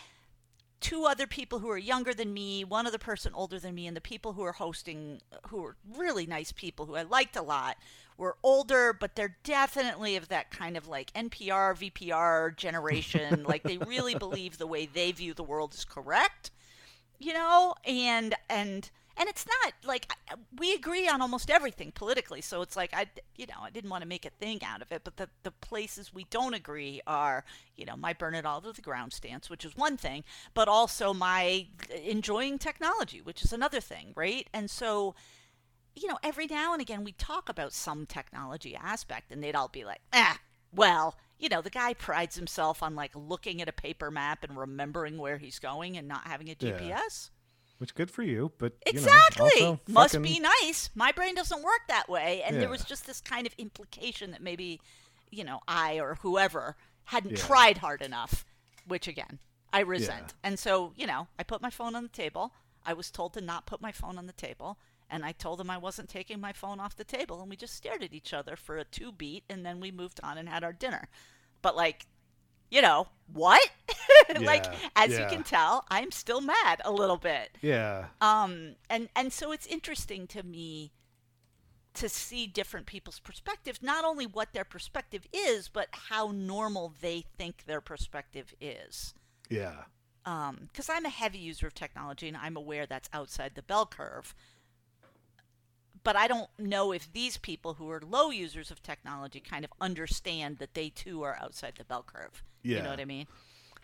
two other people who are younger than me, one other person older than me, and the people who are hosting, who are really nice people who I liked a lot, were older, but they're definitely of that kind of like NPR, VPR generation. like they really believe the way they view the world is correct, you know, and and and it's not like we agree on almost everything politically. So it's like I, you know, I didn't want to make a thing out of it, but the the places we don't agree are, you know, my burn it all to the ground stance, which is one thing, but also my enjoying technology, which is another thing, right? And so you know, every now and again we talk about some technology aspect and they'd all be like, ah, well, you know, the guy prides himself on like looking at a paper map and remembering where he's going and not having a. GPS. Which good for you, but you know, Exactly. also Must fucking- be nice. My brain doesn't work that way. And there was just this kind of implication that maybe, you know, I or whoever hadn't Yeah. tried hard enough, which again, I resent. And so, you know, I put my phone on the table. I was told to not put my phone on the table. And I told them I wasn't taking my phone off the table. And we just stared at each other for a two beat. And then we moved on and had our dinner. But, like, you know, what? like, Yeah, as you can tell, I'm still mad a little bit. Yeah, um and and so it's interesting to me to see different people's perspectives not only what their perspective is but how normal they think their perspective is. Yeah, um because i'm a heavy user of technology and i'm aware that's outside the bell curve but i don't know if these people who are low users of technology kind of understand that they too are outside the bell curve Yeah. you know what i mean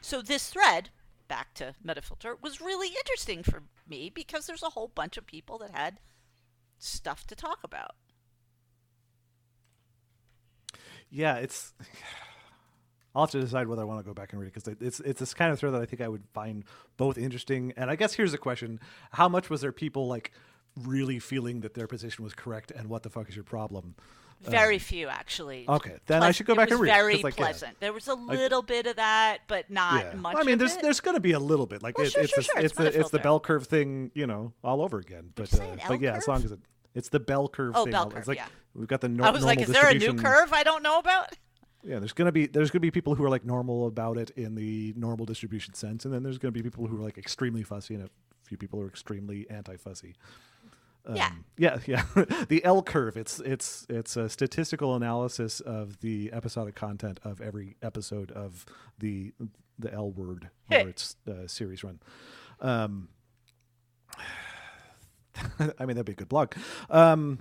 so this thread back to metafilter was really interesting for me because there's a whole bunch of people that had stuff to talk about yeah. It's. I'll have to decide whether I want to go back and read it because it's it's this kind of thread that I think I would find both interesting and I guess here's the question: How much was there people like really feeling that their position was correct and what the fuck is your problem? very few actually okay, then I should go back and read it, very like, yeah. pleasant there was a little bit of that but not Yeah. much I mean, there's it. there's going to be a little bit like Well, it, sure, it's sure, the, sure, it's it's the it's the bell curve thing, you know, all over again. But uh, but yeah, as long as it it's the bell curve Oh, thing. bell curve, it's like yeah. we've got the nor- i was like is there a new curve i don't know about Yeah, there's gonna be there's gonna be people who are like normal about it in the normal distribution sense, and then there's gonna be people who are like extremely fussy, and a few people are extremely anti-fussy. Yeah. Um, yeah, yeah. the L curve. It's it's it's a statistical analysis of the episodic content of every episode of the the L word Hey. or its uh, series run. Um, I mean, that'd be a good blog. Um,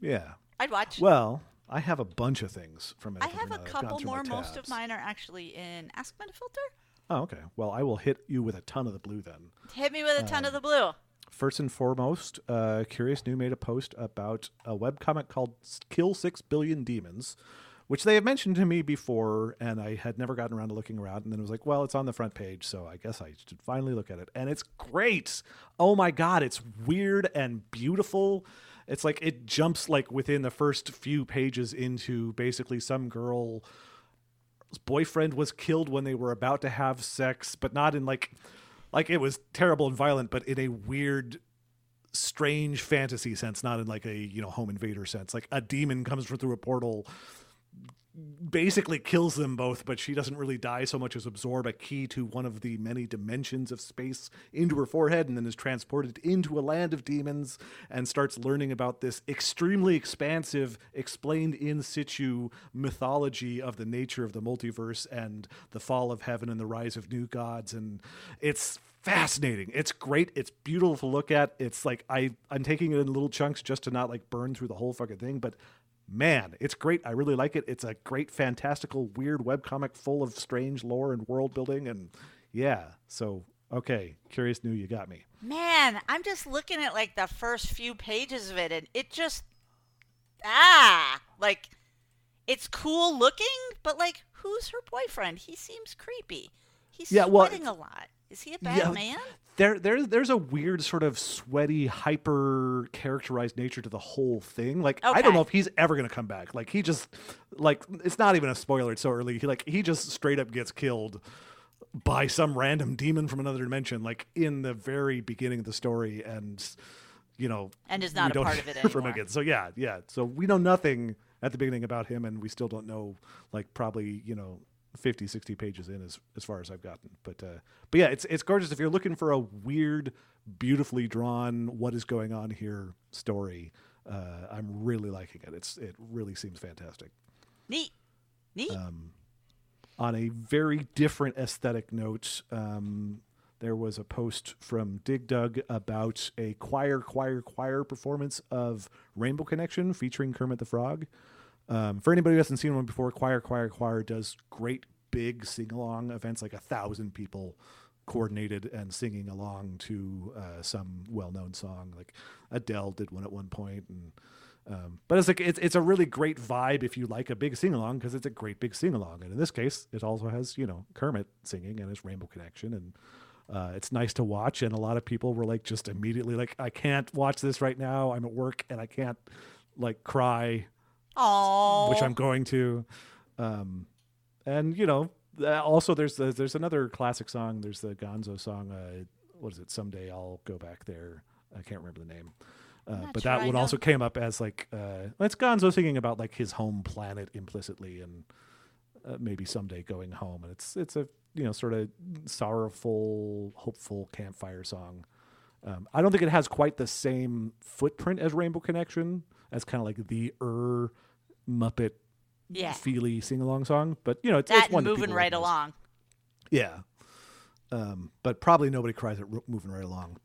yeah. i'd watch Well, I have a bunch of things from I have a that I've gone couple more. Most of mine are actually in Ask Metafilter. Oh, okay. Well, I will hit you with a ton of the blue then. Hit me with a ton Um, of the blue. First and foremost, uh, Curious New made a post about a webcomic called Kill Six Billion Demons, which they have mentioned to me before, and I had never gotten around to looking around. And then it was like, well, it's on the front page, so I guess I should finally look at it. And it's great. Oh my God, it's weird and beautiful. It's like it jumps like within the first few pages into basically some girl boyfriend was killed when they were about to have sex, but not in like like it was terrible and violent, but in a weird strange fantasy sense, not in like a, you know, home invader sense. Like a demon comes through a portal basically kills them both, but she doesn't really die so much as absorb a key to one of the many dimensions of space into her forehead and then is transported into a land of demons and starts learning about this extremely expansive, explained in situ mythology of the nature of the multiverse and the fall of heaven and the rise of new gods. And it's fascinating. It's great. It's beautiful to look at. It's like I I'm taking it in little chunks just to not like burn through the whole fucking thing, but man, it's great. I really like it. It's a great, fantastical, weird webcomic full of strange lore and world building. And yeah, so okay, curious new, you got me. Man, I'm just looking at like the first few pages of it, and it just ah, like it's cool looking, but like, who's her boyfriend? He seems creepy. He's Yeah, well, sweating a lot. Is he a bad Yeah, man? There, there, there's a weird sort of sweaty, hyper characterized nature to the whole thing. Like, I don't know if he's ever gonna come back. Like, he just, like, it's not even a spoiler. It's so early. He like, he just straight up gets killed by some random demon from another dimension, like in the very beginning of the story, and you know, And is not a don't part of it from again. So yeah, yeah. So we know nothing at the beginning about him, and we still don't know, like, probably you know. 50 60 pages in as as far as I've gotten. But uh but yeah it's it's gorgeous. If you're looking for a weird beautifully drawn what is going on here story uh I'm really liking it. It's it really seems fantastic. Neat, neat. um, on a very different aesthetic note, um, there was a post from Dig Dug about a choir, choir, choir performance of Rainbow Connection featuring Kermit the Frog. Um, for anybody who hasn't seen one before, Choir, Choir, Choir does great big sing along events, like a thousand people coordinated and singing along to uh, some well known song. Like Adele did one at one point, and um, but it's like it's it's a really great vibe if you like a big sing along because it's a great big sing along, and in this case, it also has you know Kermit singing and his Rainbow Connection, and uh, it's nice to watch. And a lot of people were like just immediately like, I can't watch this right now. I'm at work and I can't like cry Oh, which I'm going to. Um, and you know, uh, also there's the, there's another classic song. There's the Gonzo song. Uh, what is it? Someday I'll go back there. I can't remember the name. Uh, but sure that I one know. also came up as like uh, it's Gonzo singing about like his home planet implicitly, and uh, maybe someday going home. And it's it's a you know sort of sorrowful, hopeful campfire song. Um, I don't think it has quite the same footprint as Rainbow Connection, as kind of like the er Muppet yeah. feely sing along song. But you know, it's, That it's one moving right along. Yeah, um, but probably nobody cries at moving right along.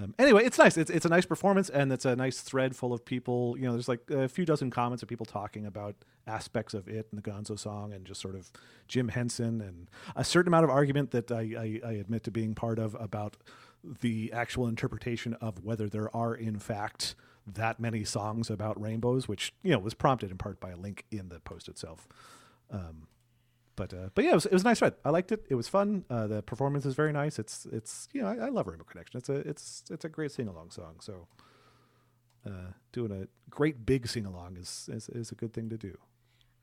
Um, anyway, it's nice. It's it's a nice performance, and it's a nice thread full of people. You know, there's like a few dozen comments of people talking about aspects of it and the Gonzo song, and just sort of Jim Henson, and a certain amount of argument that I, I, I admit to being part of about the actual interpretation of whether there are in fact that many songs about rainbows, which you know was prompted in part by a link in the post itself. Um, but uh, but yeah, it was, it was a nice read. I liked it. It was fun. Uh, the performance is very nice. It's it's you know I, I love Rainbow Connection. It's a it's it's a great sing along song. So uh, doing a great big sing along is, is is a good thing to do.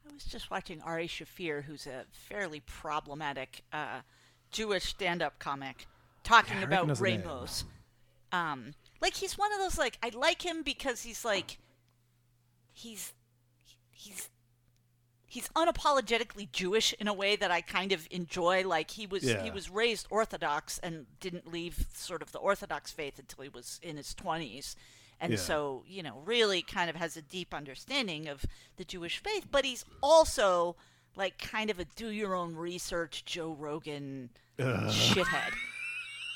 I was just watching Ari Shaffir, who's a fairly problematic uh, Jewish stand-up comic, talking Yeah, about recognize the name. rainbows. Um, like he's one of those like I like him because he's like he's he's he's unapologetically Jewish in a way that I kind of enjoy. Like he was Yeah. he was raised Orthodox and didn't leave sort of the Orthodox faith until he was in his twenties. And Yeah. so, you know, really kind of has a deep understanding of the Jewish faith, but he's also like kind of a do your own research Joe Rogan shithead.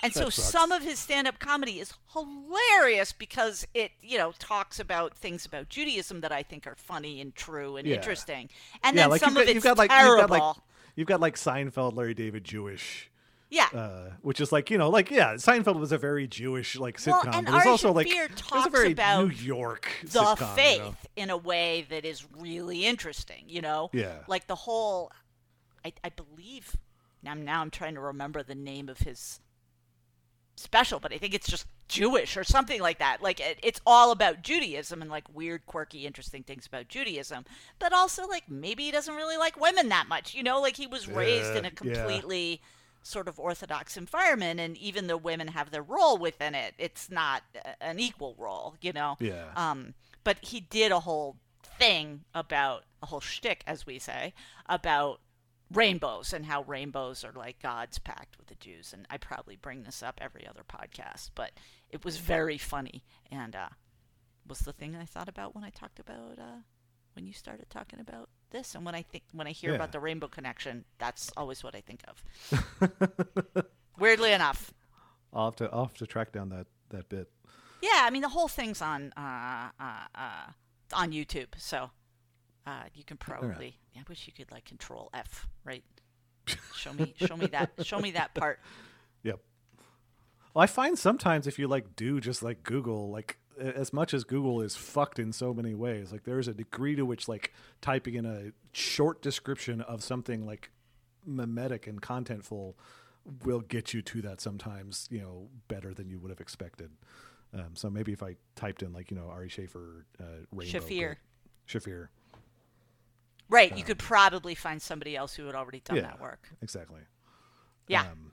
And so some of his stand-up comedy is hilarious because it, you know, talks about things about Judaism that I think are funny and true and Yeah. interesting. And yeah, then like some you've got, of it's got like terrible. you've got like you've got like Seinfeld, Larry David, Jewish. Yeah. uh, which is like you know, like yeah, Seinfeld was a very Jewish like Well, sitcom, and but it's also like was a talks very about New York the sitcom, faith You know? in a way that is really interesting, you know? Yeah. Like the whole I, I believe now now I'm trying to remember the name of his special, but I think it's just Jewish or something like that. Like it, it's all about Judaism and like weird, quirky, interesting things about Judaism, but also like maybe he doesn't really like women that much, you know? Like he was raised in a Yeah, yeah. completely sort of orthodox environment and even though women have their role within it it's not an equal role you know Yeah. um but he did a whole thing about a whole shtick as we say about rainbows and how rainbows are like god's pact with the jews and i probably bring this up every other podcast but it was very funny and uh was the thing i thought about when i talked about uh when you started talking about this and when i think when i hear Yeah. about the rainbow connection that's always what i think of weirdly enough I'll have to I'll have to track down that that bit. yeah i mean the whole thing's on uh uh, uh on youtube so uh you can probably i wish you could like control f right show me show me that show me that part Yep. Well, I find sometimes if you like do just like Google, like as much as Google is fucked in so many ways, like there's a degree to which like typing in a short description of something like mimetic and contentful will get you to that sometimes, you know, better than you would have expected. Um, so maybe if I typed in like, you know, Ari Schaefer, uh, Rainbow. Shaffir. Shaffir. Right you could probably find somebody else who had already done yeah. that work Exactly. yeah Um,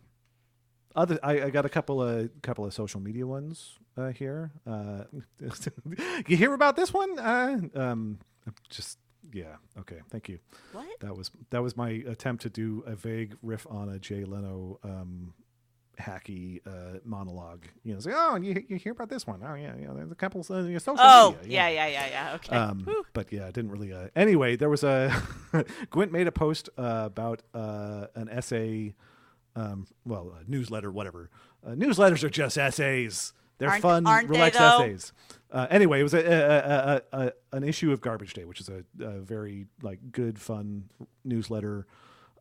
other, I, I got a couple of couple of social media ones uh, here. Uh, you hear about this one? Uh, um, just yeah, okay, thank you. what That was that was my attempt to do a vague riff on a Jay Leno um, hacky uh, monologue. You know, say, oh, you, you hear about this one? Oh yeah, yeah. There's a couple of uh, social oh media. yeah yeah yeah yeah okay Um, but yeah, it didn't really. Uh, anyway, there was a Gwent made a post uh, about uh, an essay, um, well, a newsletter, whatever. Uh, newsletters are just essays. They're Aren't- fun, aren't relaxed though? essays. Uh, anyway, it was a, a, a, a, an issue of Garbage Day, which is a, a very like good, fun newsletter.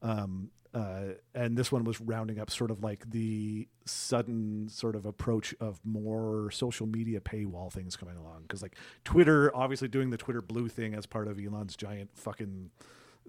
Um, uh, and this one was rounding up sort of like the sudden sort of approach of more social media paywall things coming along because like Twitter obviously doing the Twitter blue thing as part of Elon's giant fucking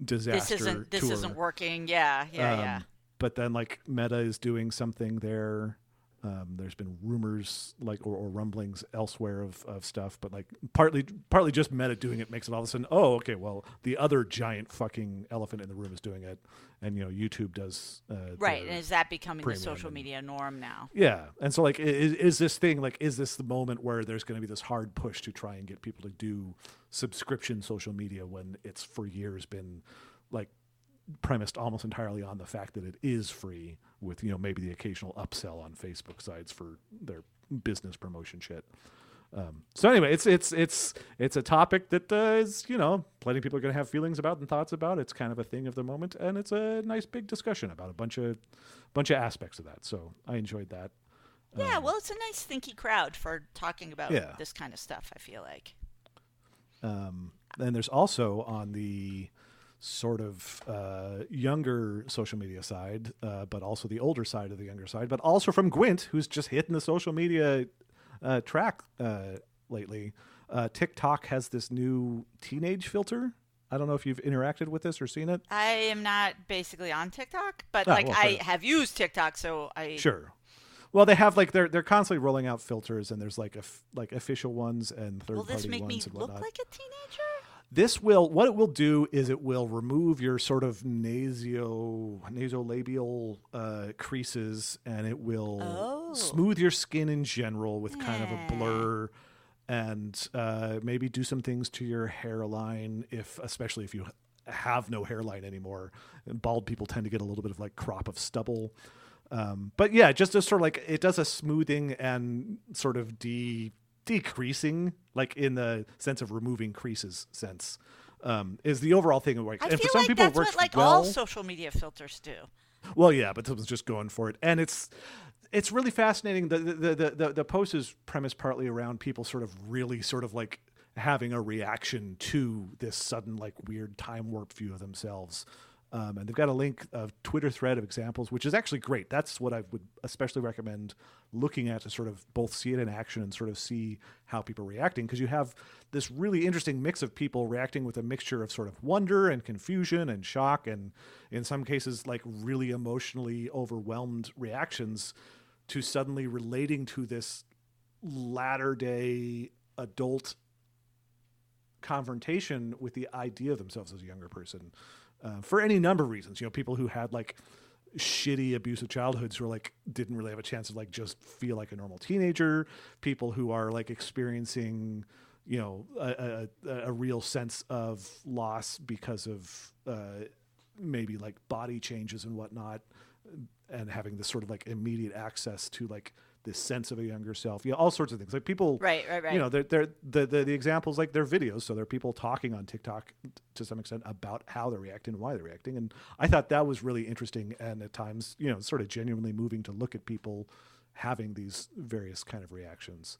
disaster. this isn't this tour. isn't working yeah yeah Um, yeah But then like Meta is doing something there. Um, there's been rumors like or, or rumblings elsewhere of, of stuff, but like partly partly just Meta doing it makes it all of a sudden oh okay well the other giant fucking elephant in the room is doing it, and you know YouTube does uh, right and is that becoming the social and- media norm now? Yeah, and so like, is, is this thing like, is this the moment where there's going to be this hard push to try and get people to do subscription social media when it's for years been like premised almost entirely on the fact that it is free, with you know maybe the occasional upsell on Facebook sites for their business promotion shit. Um, so anyway, it's it's it's it's a topic that uh, is you know plenty of people are going to have feelings about and thoughts about. It's kind of a thing of the moment, and it's a nice big discussion about a bunch of bunch of aspects of that. So I enjoyed that. yeah well it's a nice thinky crowd for talking about Um, Yeah. this kind of stuff i feel like Um, and there's also on the sort of uh, younger social media side, uh, but also the older side of the younger side, but also from Gwent, who's just hitting the social media uh, track uh, lately. Uh, TikTok has this new teenage filter. I don't know if you've interacted with this or seen it. I am not basically on TikTok, but Oh, like well, I fair. have used TikTok, so I Sure. Well, they have like they're they're constantly rolling out filters, and there's like a f- like official ones and third party ones. will this make me look like a teenager? This will what it will do is it will remove your sort of nasio nasolabial uh, creases and it will Oh. smooth your skin in general with kind of a blur and uh, maybe do some things to your hairline if especially if you have no hairline anymore. And bald people tend to get a little bit of like crop of stubble. Um, but yeah, just as sort of like it does a smoothing and sort of de decreasing, like in the sense of removing creases sense, um, is the overall thing. Like, I and feel for some like people, that's it works what like well. all social media filters do. Well, yeah, but was just going for it, and it's it's really fascinating. The the the the, the post is premised partly around people sort of really sort of like having a reaction to this sudden like weird time warp view of themselves. Um, and they've got a link of Twitter thread of examples, which is actually great. That's what I would especially recommend looking at to sort of both see it in action and sort of see how people are reacting because you have this really interesting mix of people reacting with a mixture of sort of wonder and confusion and shock and in some cases like really emotionally overwhelmed reactions to suddenly relating to this latter day adult confrontation with the idea of themselves as a younger person uh, for any number of reasons. You know, people who had like shitty abusive childhoods who are like didn't really have a chance to like just feel like a normal teenager. People who are like experiencing you know a, a, a real sense of loss because of uh, maybe like body changes and whatnot and having this sort of like immediate access to like this sense of a younger self. Yeah, all sorts of things. Like people, Right, right, right. You know, they're, they're the, the the examples like they're videos, so there are people talking on TikTok to some extent about how they're reacting and why they're reacting. And I thought that was really interesting and at times, you know, sort of genuinely moving to look at people having these various kind of reactions.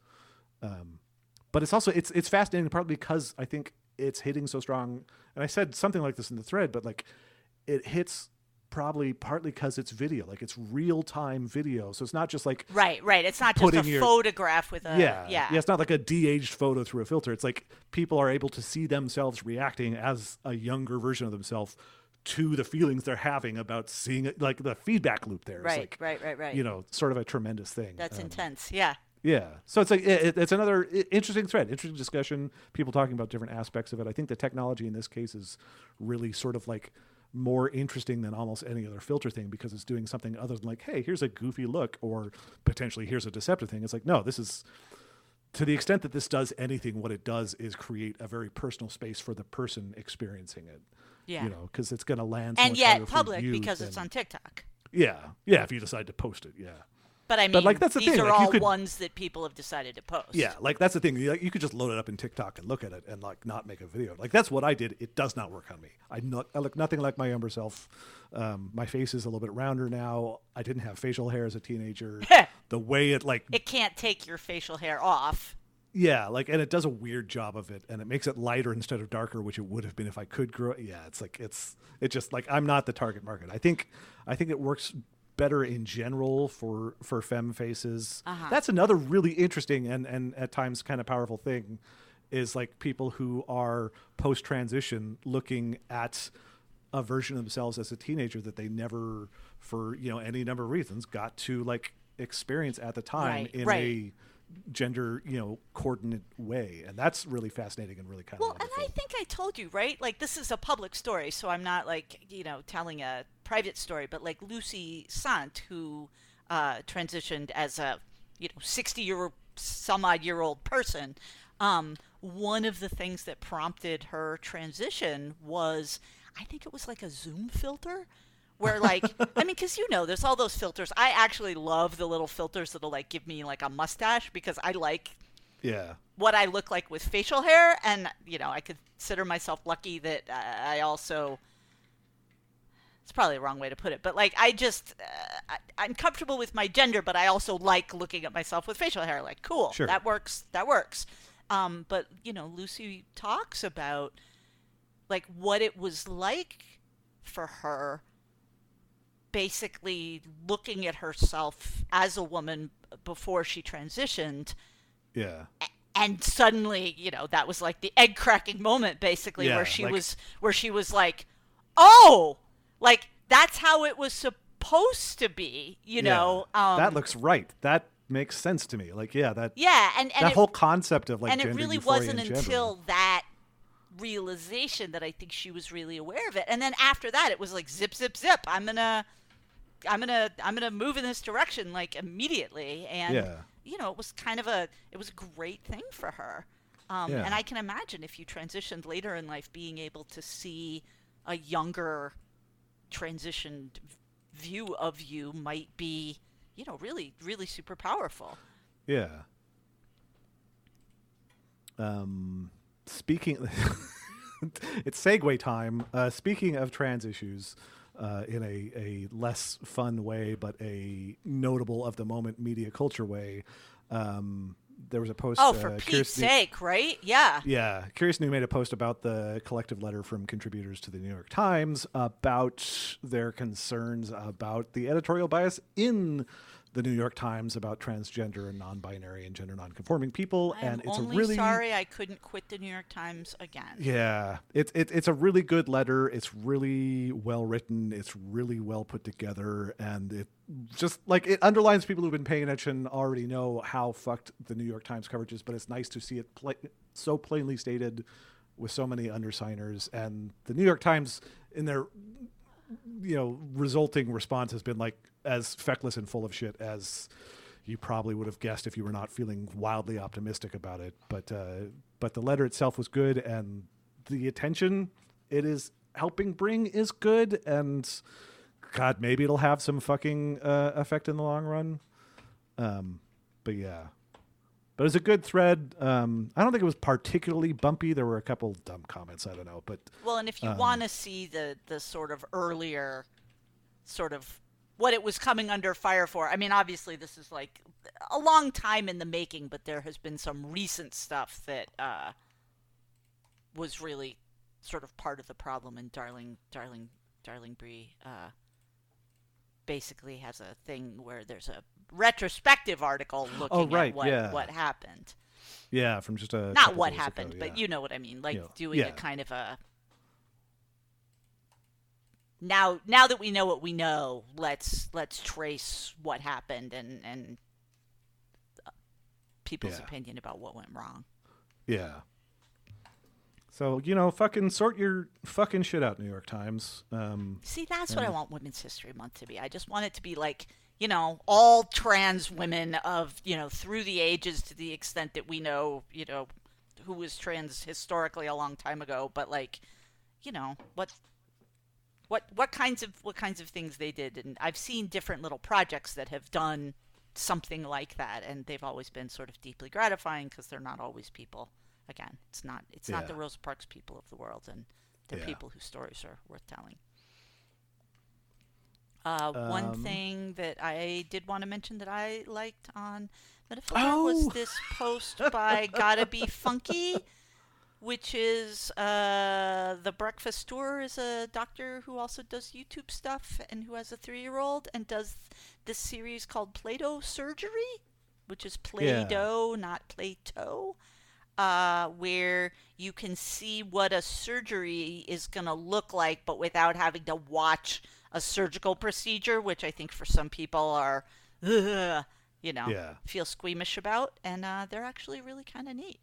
Um, but it's also it's it's fascinating partly because I think it's hitting so strong. And I said something like this in the thread, but like it hits probably partly because it's video, like it's real time video. So it's not just like Right, right. It's not just a your- photograph with a yeah, yeah. It's not like a de-aged photo through a filter. It's like people are able to see themselves reacting as a younger version of themselves to the feelings they're having about seeing it. Like the feedback loop there. Right, like, right, right, right. You know, sort of a tremendous thing. That's Um, intense. Yeah. yeah. So it's like it, it's another interesting thread, interesting discussion. People talking about different aspects of it. I think the technology in this case is really sort of like more interesting than almost any other filter thing because it's doing something other than like, hey, here's a goofy look or potentially here's a deceptive thing. It's like, no, this is to the extent that this does anything, what it does is create a very personal space for the person experiencing it. Yeah. You know, because it's going to land so and yet public because it's on TikTok. Yeah, yeah. If you decide to post it, yeah. But I mean, But, like, that's the these thing, are like, all could- ones that people have decided to post. Yeah, like that's the thing. You, you could just load it up in TikTok and look at it and like not make a video. Like that's what I did. It does not work on me. I, not, I look nothing like my younger self. Um, my face is a little bit rounder now. I didn't have facial hair as a teenager. the way it like It can't take your facial hair off. yeah, like and it does a weird job of it, and it makes it lighter instead of darker, which it would have been if I could grow. it. Yeah, it's like it's it just like I'm not the target market. I think I think it works better in general for for femme faces. Uh-huh. That's another really interesting and and at times kind of powerful thing is like people who are post transition looking at a version of themselves as a teenager that they never for you know any number of reasons got to like experience at the time Right, in right. a gender you know coordinate way and that's really fascinating and really kind of Well, and. I think I told you, right? Like this is a public story, so I'm not like you know telling a private story, but like Lucy Sante, who uh, transitioned as a you know 60 year some odd year old person. Um, one of the things that prompted her transition was, I think it was like a Zoom filter. Where like I mean, because you know, there's all those filters. I actually love the little filters that'll like give me like a mustache because I like yeah what I look like with facial hair, and you know, I consider myself lucky that uh, I also. It's probably the wrong way to put it, but like I just, uh, I, I'm comfortable with my gender, but I also like looking at myself with facial hair. Like, cool, Sure. that works. That works. Um, but you know, Lucy talks about like what it was like for her basically looking at herself as a woman before she transitioned yeah and suddenly you know that was like the egg cracking moment basically Yeah, where she like- was where she was like oh like that's how it was supposed to be you Yeah. know um that looks right that makes sense to me like yeah that yeah and and that it, whole concept of like and it really wasn't until that realization that I think she was really aware of it. And then after that, it was like zip, zip, zip. I'm gonna, I'm gonna, I'm gonna move in this direction like immediately. And Yeah. you know, it was kind of a, it was a great thing for her. Um, Yeah. And I can imagine if you transitioned later in life, being able to see a younger transitioned view of you might be, you know, really, really super powerful. Yeah. Um, speaking, it's segue time. Uh, speaking of trans issues, uh, in a, a less fun way, but a notable of the moment media culture way, um, there was a post. Oh, for uh, Pete's New- sake, right? Yeah. Yeah, Curious New made a post about the collective letter from contributors to the New York Times about their concerns about the editorial bias in the New York Times about transgender and non-binary and gender non-conforming people, I'm and it's a really sorry I couldn't quit the New York Times again. yeah, it's it, it's a really good letter. It's really well written. It's really well put together, and it just like it underlines people who've been paying attention already know how fucked the New York Times coverage is. But it's nice to see it pla- so plainly stated with so many undersigners, and the New York Times in their you know resulting response has been like as feckless and full of shit as you probably would have guessed if you were not feeling wildly optimistic about it. But uh, but the letter itself was good, and the attention it is helping bring is good, and God, maybe it'll have some fucking uh, effect in the long run. Um, but yeah. But it was a good thread. Um, I don't think it was particularly bumpy. There were a couple dumb comments. I don't know, but Well, and if you Um, want to see the the sort of earlier, sort of what it was coming under fire for, I mean, obviously this is like a long time in the making, but there has been some recent stuff that uh, was really sort of part of the problem. And Darling, Darling, Darling Bree uh, basically has a thing where there's a retrospective article looking Oh, right, at what yeah. what happened yeah, from just a not what days ago, happened, but you know what I mean. Like Yeah. doing Yeah. a kind of a now now that we know what we know, let's let's trace what happened and and uh, people's Yeah. opinion about what went wrong. Yeah. So you know, fucking sort your fucking shit out, New York Times. Um, See, that's what I want Women's History Month to be. I just want it to be like, you know, all trans women of, you know, through the ages to the extent that we know, you know, who was trans historically a long time ago, but like, you know, what what what kinds of what kinds of things they did. And I've seen different little projects that have done something like that and they've always been sort of deeply gratifying because they're not always people. Again it's not it's not the Rosa Parks people of the world and they're Yeah. people whose stories are worth telling uh, one Um, thing that I did want to mention that I liked on Metafilter was Oh! this post by Gotta Be Funky, which is uh, the Breakfast Tour is a doctor who also does YouTube stuff and who has a three-year-old and does this series called Play-Doh Surgery, which is Play-Doh, not Play-Doh uh, where you can see what a surgery is going to look like, but without having to watch a surgical procedure, which I think for some people are, ugh, you know, Yeah. feel squeamish about. And uh, they're actually really kind of neat.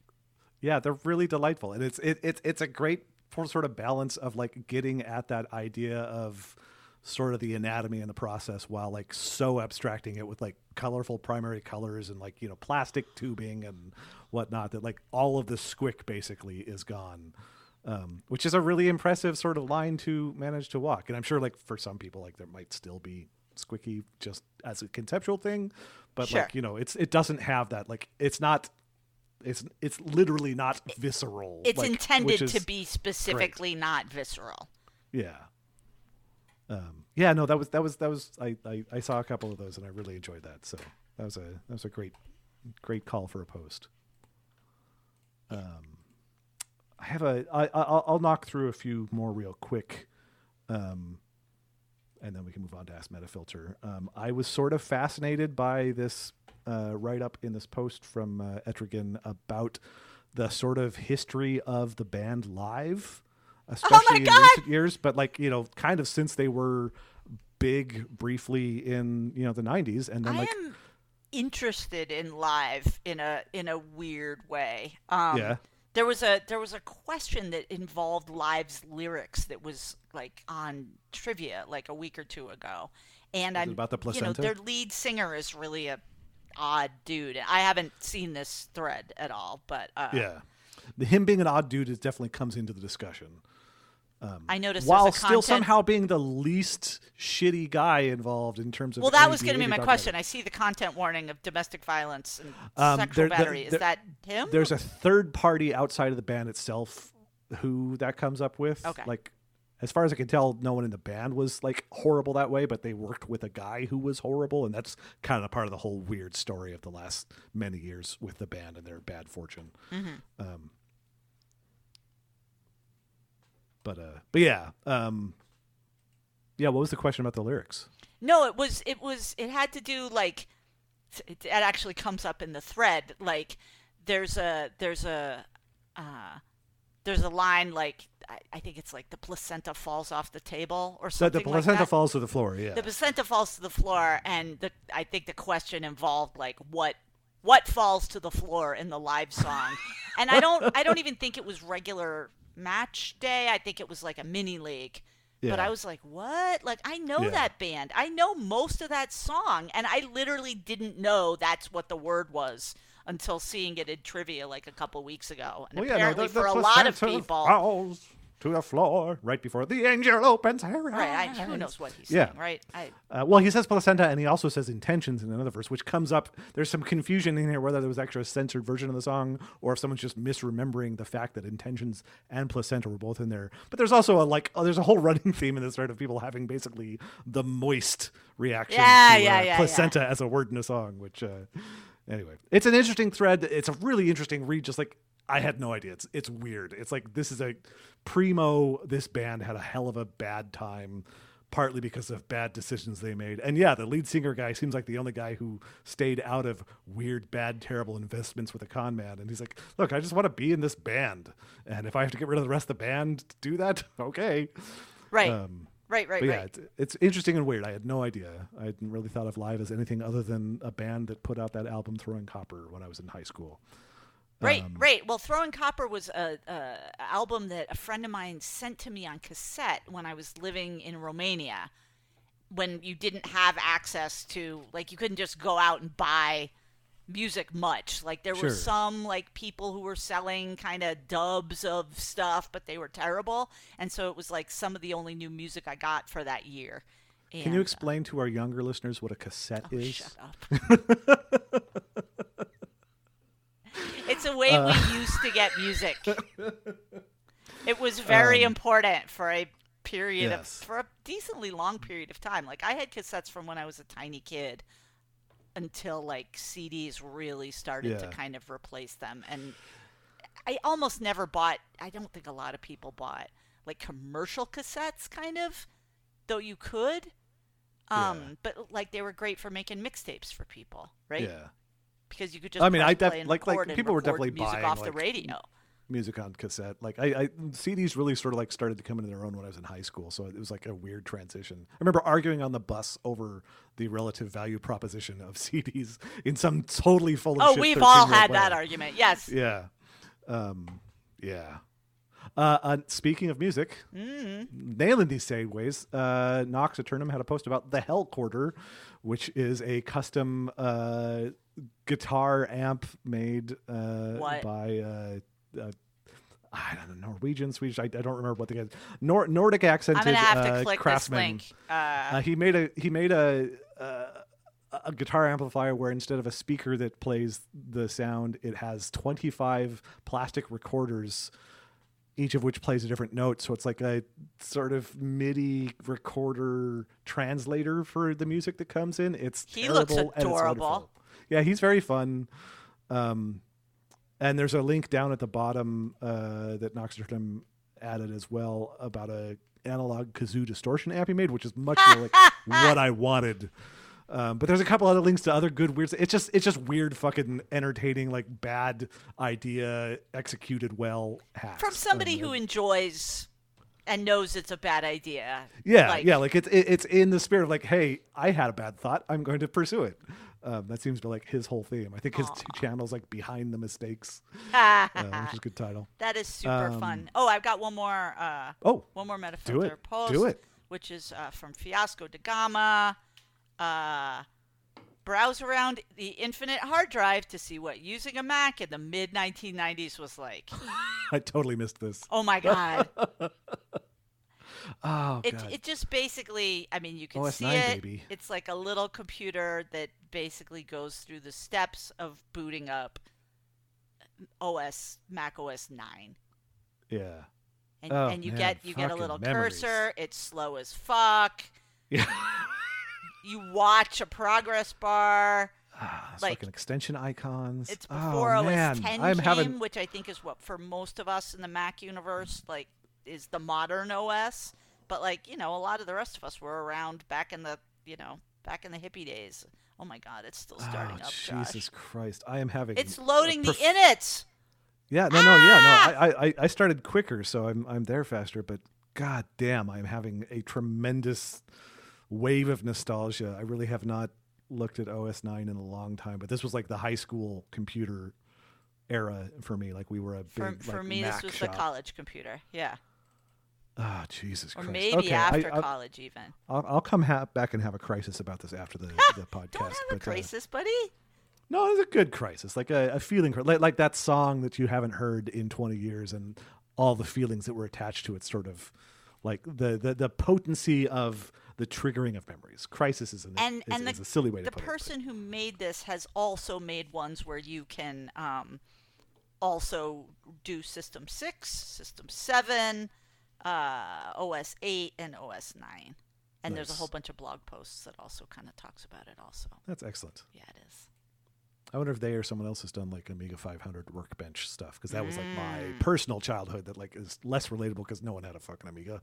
yeah, they're really delightful, and it's it, it's it's a great sort of balance of like getting at that idea of sort of the anatomy and the process while like so abstracting it with like colorful primary colors and like you know plastic tubing and whatnot that like all of the squick basically is gone um, which is a really impressive sort of line to manage to walk and i'm sure like for some people like there might still be squicky just as a conceptual thing but Sure. like you know it's it doesn't have that like it's not it's it's literally not visceral It's like, intended to be specifically not visceral. yeah. Um, yeah, no, that was that was that was I, I I saw a couple of those and I really enjoyed that. So that was a that was a great great call for a post. Um, I have a I I'll, I'll knock through a few more real quick, um, and then we can move on to Ask Metafilter. Um, I was sort of fascinated by this uh, write up in this post from uh, Etrigan about the sort of history of the band live, especially in God! recent years, but like you know, kind of since they were big briefly in you know the '90s, and then I like am interested in live in a in a weird way. Um, Yeah. There was a there was a question that involved Live's lyrics that was like on trivia like a week or two ago, and I'm about the you know their lead singer is really a odd dude. I haven't seen this thread at all, but uh, yeah, the him being an odd dude is definitely comes into the discussion. I noticed while still somehow being the least shitty guy involved in terms of Well, that was going to be my question. I see the content warning of domestic violence and Um, sexual there- there- battery. Is there- that him? There's a third party outside of the band itself who that comes up with. Okay. Like, as far as I can tell, no one in the band was like horrible that way, but they worked with a guy who was horrible, and that's kind of part of the whole weird story of the last many years with the band and their bad fortune. Um, but uh, but yeah, um, yeah. What was the question about the lyrics? No, it was it was it had to do like it, it actually comes up in the thread like there's a there's a uh, there's a line like I, I think it's like the placenta falls off the table or something the like placenta that. falls to the floor. Yeah, the placenta falls to the floor and the, I think the question involved like what what falls to the floor in the live song. and I don't I don't even think it was regular match day. I think it was like a mini league. But I was like, "What? Like I know Yeah. that band. I know most of that song and I literally didn't know that's what the word was until seeing it in trivia like a couple weeks ago. And Well, yeah, no, apparently the for a lot of people falls to the floor right before the angel opens her eyes. Right, I, who knows what he's Yeah. saying, right? I Uh, well, he says placenta, and he also says intentions in another verse, which comes up. There's some confusion in here whether there was actually a censored version of the song or if someone's just misremembering the fact that intentions and placenta were both in there. But there's also a like, oh, there's a whole running theme in this thread of people having basically the moist reaction Yeah, to yeah, uh, yeah, placenta as a word in a song. Which, uh, anyway, it's an interesting thread. It's a really interesting read. Just like I had no idea. It's it's weird. It's like this is a primo. This band had a hell of a bad time partly because of bad decisions they made. And yeah, the lead singer guy seems like the only guy who stayed out of weird, bad, terrible investments with a con man. And he's like, look, I just want to be in this band. And if I have to get rid of the rest of the band to do that, okay. right. Um, right, right, but yeah, right. it's, it's interesting and weird. I had no idea. I hadn't really thought of Live as anything other than a band that put out that album Throwing Copper when I was in high school. Right, Um, right. Well, Throwing Copper was a, a album that a friend of mine sent to me on cassette when I was living in Romania. When you didn't have access to, like, you couldn't just go out and buy music much. Like, there Sure. were some like people who were selling kind of dubs of stuff, but they were terrible. And so it was like some of the only new music I got for that year. Can you And, explain to our younger listeners what a cassette uh, is? Shut up. it's a way Uh. we used to get music. It was very important for a period Um, yes. of for a decently long period of time. Like I had cassettes from when I was a tiny kid until like CDs really started to kind of replace them and I almost never bought I don't think a lot of people bought like commercial cassettes kind of though you could um Yeah. but like they were great for making mixtapes for people, right? Yeah. Because you could just I mean, I def- like- like, people were definitely music buying, off the like, radio. music on cassette. Like I, I CDs really sort of like started to come into their own when I was in high school. So it was like a weird transition. I remember arguing on the bus over the relative value proposition of CDs in some totally full of Oh, shit we've all had way. that argument. Yes. Yeah. Um, yeah. Uh, uh, speaking of music, Mm-hmm. nailing these segues, uh, Nox Eternum had a post about the Hell Quarter, which is a custom uh, guitar amp made uh, by uh, uh, I don't know Norwegian, Swedish. I, I don't remember what the guy. Nor- Nordic accented I'm have to uh, this craftsman. link. Uh, he made a he made a, a guitar amplifier where instead of a speaker that plays the sound, it has 25 plastic recorders, each of which plays a different note. So it's like a sort of MIDI recorder translator for the music that comes in. It's He looks terrible and it's adorable. Yeah, he's very fun. Um, and there's a link down at the bottom uh, that Nox Eternum added as well about a analog kazoo distortion app he made, which is much more like what I wanted. Um, but there's a couple other links to other good weird. It's just it's just weird, fucking entertaining, like bad idea executed well hacks from somebody Um, who enjoys and knows it's a bad idea. yeah, like- yeah, like it's it, it's in the spirit of like, hey, I had a bad thought, I'm going to pursue it. Um, that seems to be like his whole theme. I think his two channels like behind the mistakes, uh, which is a good title. that is super Um, fun. Oh, I've got one more. Uh, Oh, one more Metafilter do it, post. do it. Which is uh, from Fiasco de Gama. Uh, browse around the infinite hard drive to see what using a Mac in the mid 1990s was like. I totally missed this. Oh my god! Oh it god, it just basically, I mean, you can OS see 9, it. baby. It's like a little computer that basically goes through the steps of booting up OS Mac OS 9. yeah. and, Oh, and you man, get you get a little memories. cursor. It's slow as fuck. Yeah. You watch a progress bar. Ah, it's Like, fucking extension icons. It's oh, before OS man. 10 I'm came, having which I think is what for most of us in the Mac universe like is the modern OS. But like you know, a lot of the rest of us were around back in the you know back in the hippie days. Oh my God, it's still starting oh, up, Jesus Josh. Christ! I am having. It's loading the perf- inits. Yeah, no, no, yeah, Ah! no. I, I, I started quicker, so I'm, I'm there faster. But god damn, I'm having a tremendous wave of nostalgia. I really have not looked at OS nine in a long time, but this was like the high school computer era for me. Like we were a big. for like, me, Mac this was shop. the college computer. Yeah, Ah, Jesus or Christ. maybe okay, after I, college even. I'll, I'll come ha- back and have a crisis about this after the, the podcast. Don't have a but, uh, crisis, buddy. No, it's a good crisis, like a, a feeling, cri- like, like that song that you haven't heard in 20 years, and all the feelings that were attached to it, sort of like the the, the potency of the triggering of memories. Crisis is, an, and is, and is the, a silly way to the person who made this has also made ones where you can um, also do System Six, System Seven, uh, OS Eight, and OS Nine. And there's a whole bunch of blog posts that also kind of talks about it. Also. That's excellent. yeah, it is. I wonder if they or someone else has done like Amiga 500 workbench stuff because that was like my Mm. personal childhood that like is less relatable because no one had a fucking Amiga.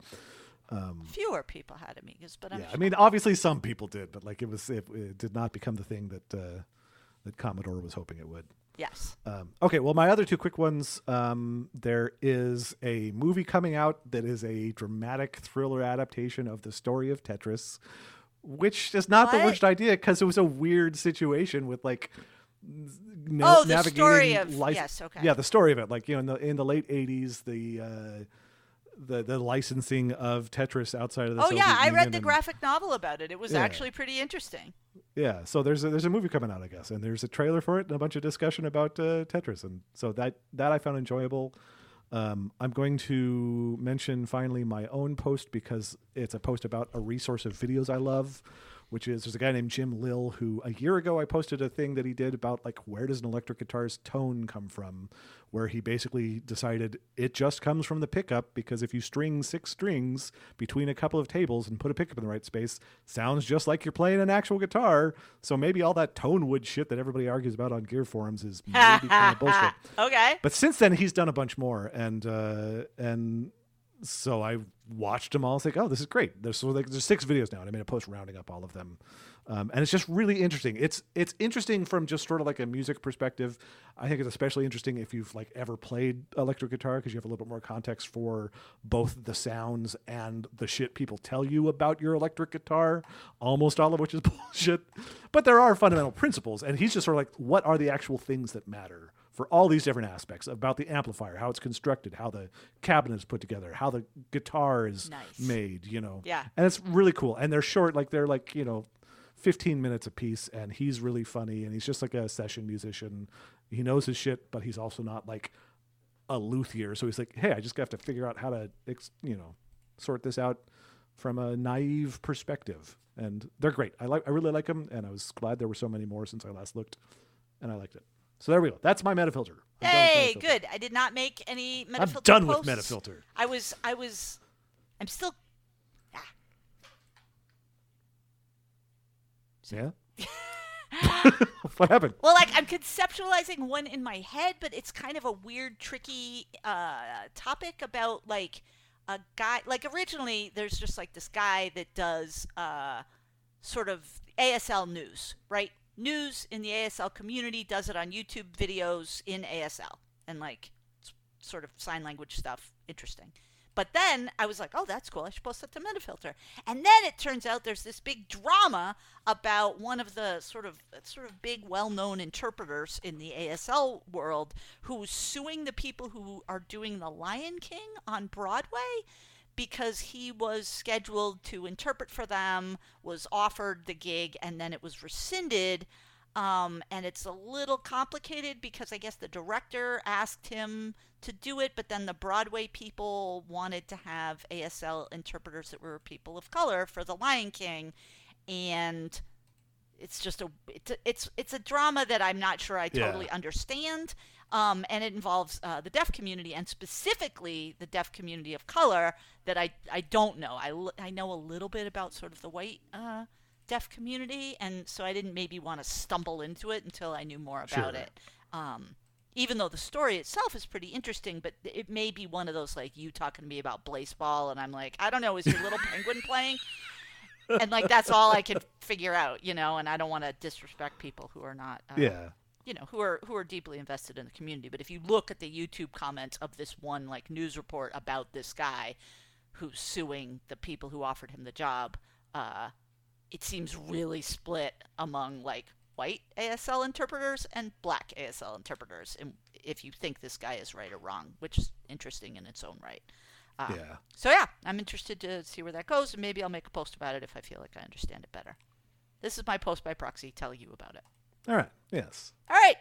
Fewer people had Amigas, but I'm yeah, I mean, obviously some people did, but like it was it, it did not become the thing that uh, that Commodore was hoping it would. Yes. Um, okay, well, my other two quick ones. Um, there is a movie coming out that is a dramatic thriller adaptation of the story of Tetris, which is not the worst idea because it was a weird situation with like. n- Oh, the story of- lic- yes, okay. Yeah, the story of it. Like you know, in the in the late '80s, the uh, the the licensing of Tetris outside of the Oh Soviet yeah, I read the and- graphic novel about it. It was Yeah. actually pretty interesting. Yeah, so there's a, there's a movie coming out, I guess, and there's a trailer for it and a bunch of discussion about uh, Tetris, and so that that I found enjoyable. Um, I'm going to mention finally my own post because it's a post about a resource of videos I love, which is there's a guy named Jim Lill who a year ago I posted a thing that he did about like where does an electric guitar's tone come from, where he basically decided it just comes from the pickup because if you string six strings between a couple of tables and put a pickup in the right space, sounds just like you're playing an actual guitar. So maybe all that tone wood shit that everybody argues about on gear forums is maybe kind of bullshit. Okay. But since then, he's done a bunch more, and uh, and so I watched them all. It's like, oh, this is great. There's so like, there's six videos now, and I made a post rounding up all of them, um, and it's just really interesting. It's it's interesting from just sort of like a music perspective. I think it's especially interesting if you've like ever played electric guitar because you have a little bit more context for both the sounds and the shit people tell you about your electric guitar. Almost all of which is bullshit, but there are fundamental principles, and he's just sort of like, what are the actual things that matter? for all these different aspects about the amplifier, how it's constructed, how the cabinet is put together, how the guitar is Nice. made, you know. Yeah. And it's really cool. And they're short, like they're like, you know, 15 minutes a piece and he's really funny and he's just like a session musician. He knows his shit, but he's also not like a luthier. So he's like, "Hey, I just have to figure out how to, you know, sort this out from a naive perspective." And they're great. I like I really like them and I was glad there were so many more since I last looked and I liked it. So there we go. That's my metafilter. With Hey, Metafilter. good. I did not make any Metafilter I'm done with posts. Metafilter. I was, I was, I'm still. Yeah. what happened? Well, like I'm conceptualizing one in my head, but it's kind of a weird, tricky uh, topic about like a guy. Like originally, there's just like this guy that does uh, sort of ASL news, right? News in the ASL community does it on YouTube videos in ASL and like sort of sign language stuff. Interesting. But then I was like, oh, that's cool. I should post that to Metafilter. And then it turns out there's this big drama about one of the sort of sort of big, well-known interpreters in the ASL world who's suing the people who are doing The Lion King on Broadway because he was scheduled to interpret for them, was offered the gig, and then it was rescinded. Um, and it's a little complicated because I guess the director asked him to do it, but then the Broadway people wanted to have ASL interpreters that were people of color for The Lion King, and it's just a it's a, it's it's a drama that I'm not sure I Yeah. totally understand. Um, and it involves uh, the deaf community and specifically the deaf community of color that I, I don't know. I I know a little bit about sort of the white uh, deaf community, and so I didn't maybe want to stumble into it until I knew more about Sure. it. Um, even though the story itself is pretty interesting, but it may be one of those like you talking to me about baseball, and I'm like, I don't know, is your little penguin playing? And like that's all I can figure out, you know. And I don't want to disrespect people who are not, uh, Yeah. you know, who are who are deeply invested in the community. But if you look at the YouTube comments of this one like news report about this guy who's suing the people who offered him the job, uh, it seems really split among like white ASL interpreters and black ASL interpreters, and if you think this guy is right or wrong, which is interesting in its own right. Uh, Yeah. So yeah, I'm interested to see where that goes, and maybe I'll make a post about it if I feel like I understand it better. This is my post by proxy telling you about it. All right. Yes. All right,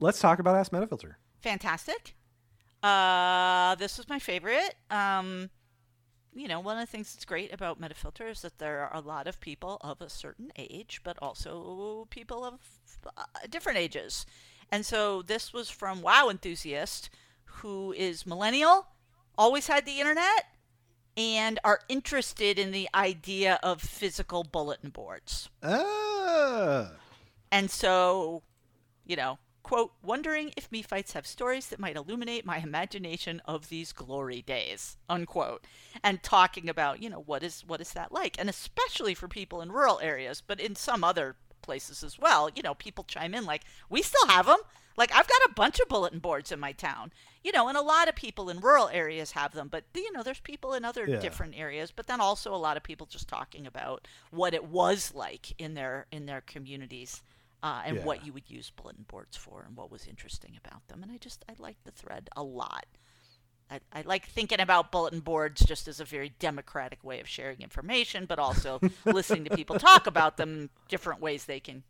Let's talk about Ask Metafilter. fantastic. Uh, this was my favorite. Um, you know, one of the things that's great about Metafilter is that there are a lot of people of a certain age, but also people of uh, different ages. And so this was from Wow Enthusiast, who is millennial, always had the internet, and are interested in the idea of physical bulletin boards. Ah. And so, you know, quote, wondering if MeFites have stories that might illuminate my imagination of these glory days, unquote. And talking about, you know, what is what is that like? And especially for people in rural areas, but in some other places as well, you know, people chime in like, we still have them. Like I've got a bunch of bulletin boards in my town, you know, and a lot of people in rural areas have them, but you know, there's people in other Yeah. different areas, but then also a lot of people just talking about what it was like in their in their communities uh, and Yeah. what you would use bulletin boards for and what was interesting about them. And I just I like the thread a lot. I, I like thinking about bulletin boards just as a very democratic way of sharing information, but also listening to people talk about them, different ways they can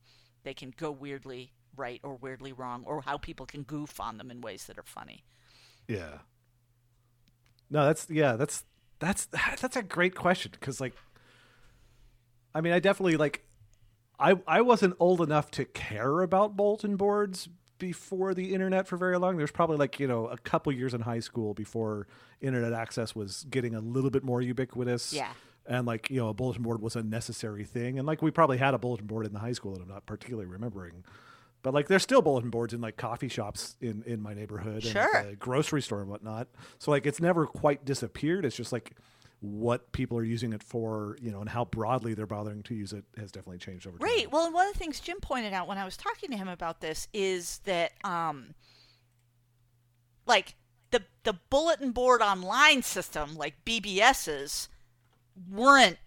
they can go weirdly right or weirdly wrong, or how people can goof on them in ways that are funny. Yeah. No, that's yeah, that's that's that's a great question because like I mean, I definitely like I I wasn't old enough to care about bulletin boards before the internet for very long. There's probably like, you know, a couple years in high school before internet access was getting a little bit more ubiquitous. Yeah. And like, you know, a bulletin board was a necessary thing. And like we probably had a bulletin board in the high school that I'm not particularly remembering. But like there's still bulletin boards in like coffee shops in, in my neighborhood and Sure. at the grocery store and whatnot. So like it's never quite disappeared. It's just like what people are using it for, you know, and how broadly they're bothering to use it has definitely changed over time. Right. Well, and one of the things Jim pointed out when I was talking to him about this is that, um, like the the bulletin board online system, like BBS's, weren't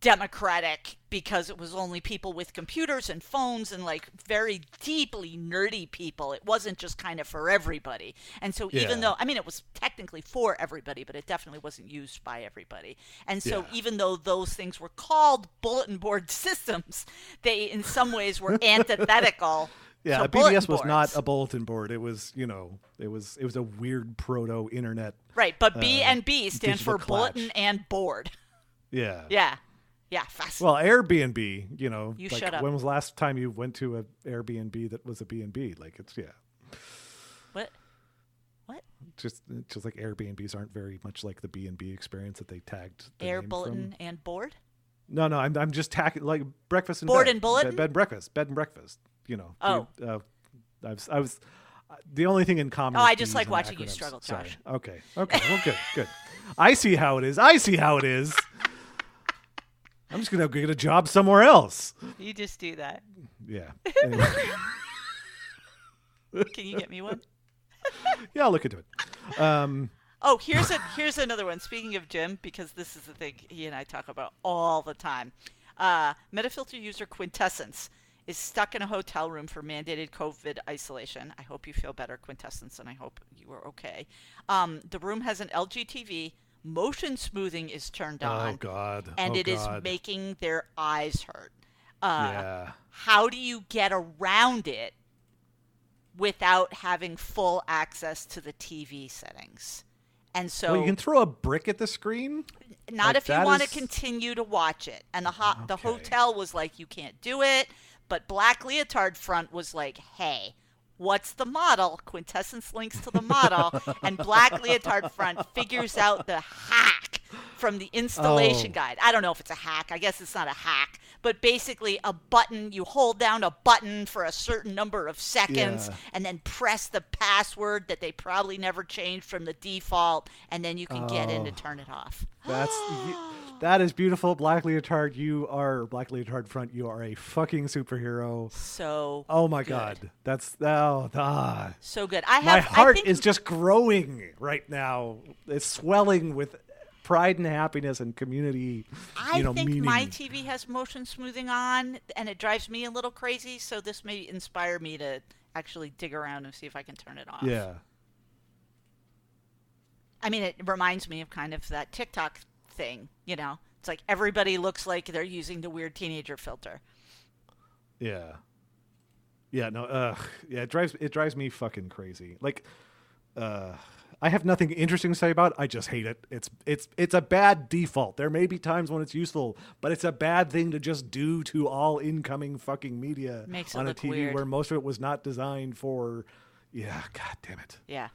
democratic because it was only people with computers and phones and like very deeply nerdy people. It wasn't just kind of for everybody. And so even Yeah. though I mean it was technically for everybody, but it definitely wasn't used by everybody. And so Yeah. even though those things were called bulletin board systems, they in some ways were antithetical. Yeah, bulletin BBS was not a bulletin board. It was, you know, it was it was a weird proto internet. right, but B uh, and B stand for digital bulletin and board. Yeah. Yeah, yeah, fast. Well, Airbnb, you know, You like shut up. when was the last time you went to an Airbnb that was a B&B? Like it's yeah. what? What? Just just like Airbnbs aren't very much like the B&B experience that they tagged the Air bulletin from. and board. No, no, I'm I'm just tagging like breakfast and Board bed. and bulletin? Bed, bed and breakfast, bed and breakfast, you know. Oh. You- uh, I was I was the only thing in common Oh, I just like watching you acronyms. struggle, Sorry. Okay. Okay. Well, good. Good. I see how it is. I see how it is. I'm just gonna get a job somewhere else. You just do that. Yeah. Anyway. Can you get me one? yeah, I'll look into it. Um, Oh, here's a here's another one. Speaking of Jim, because this is the thing he and I talk about all the time. Uh, Metafilter user Quintessence is stuck in a hotel room for mandated COVID isolation. I hope you feel better, Quintessence, and I hope you are okay. Um, the room has an LG TV. Motion smoothing is turned on, oh God. and oh, it is God. making their eyes hurt. Uh, yeah. how do you get around it without having full access to the TV settings? And so, well, you can throw a brick at the screen. not like if you want is- to continue to watch it. And the ho- the hotel was like, you can't do it. But Black Leotard Front was like, hey, what's the model? Quintessence links to the model, and Black Leotard Front figures out the hack from the installation Oh. guide. I don't know if it's a hack. I guess it's not a hack, but basically a button. You hold down a button for a certain number of seconds, Yeah. and then press the password that they probably never changed from the default, and then you can get in to Oh. turn it off. That's you, that is beautiful, Black Leotard. You are Black Leotard Front. You are a fucking superhero. So Oh my good. god, that's oh ah. so good. I have My I heart think- is just growing right now. It's swelling with pride and happiness and community. I know, think meaning. my TV has motion smoothing on, and it drives me a little crazy. So this may inspire me to actually dig around and see if I can turn it off. yeah. I mean, it reminds me of kind of that TikTok thing. You know, it's like everybody looks like they're using the weird teenager filter. Yeah. Yeah, no, ugh. Yeah, it drives it drives me fucking crazy. Like uh I have nothing interesting to say about it. I just hate it. It's it's it's a bad default. There may be times when it's useful, but it's a bad thing to just do to all incoming fucking media Makes on a TV weird. where most of it was not designed for yeah, god damn it. Yeah,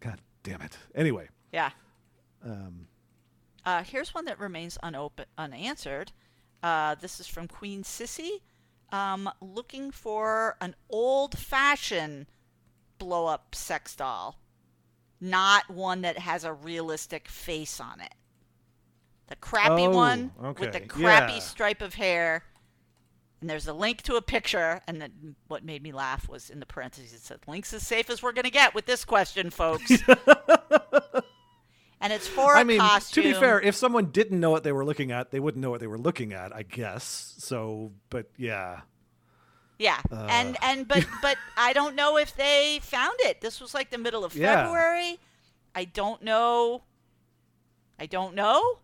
God damn it. Anyway, yeah. um Uh, here's one that remains unopen, unanswered. Uh, this is from Queen Sissy, um, looking for an old-fashioned blow-up sex doll, not one that has a realistic face on it. The crappy Oh, one with the crappy yeah. stripe of hair. And there's a link to a picture, and then what made me laugh was in the parentheses it said, "Links as safe as we're gonna get with this question, folks." and it's for a I mean, costume. to be fair, if someone didn't know what they were looking at, they wouldn't know what they were looking at, I guess. So, but yeah. Yeah, and and but but I don't know if they found it. This was like the middle of Yeah. February. I don't know. I don't know.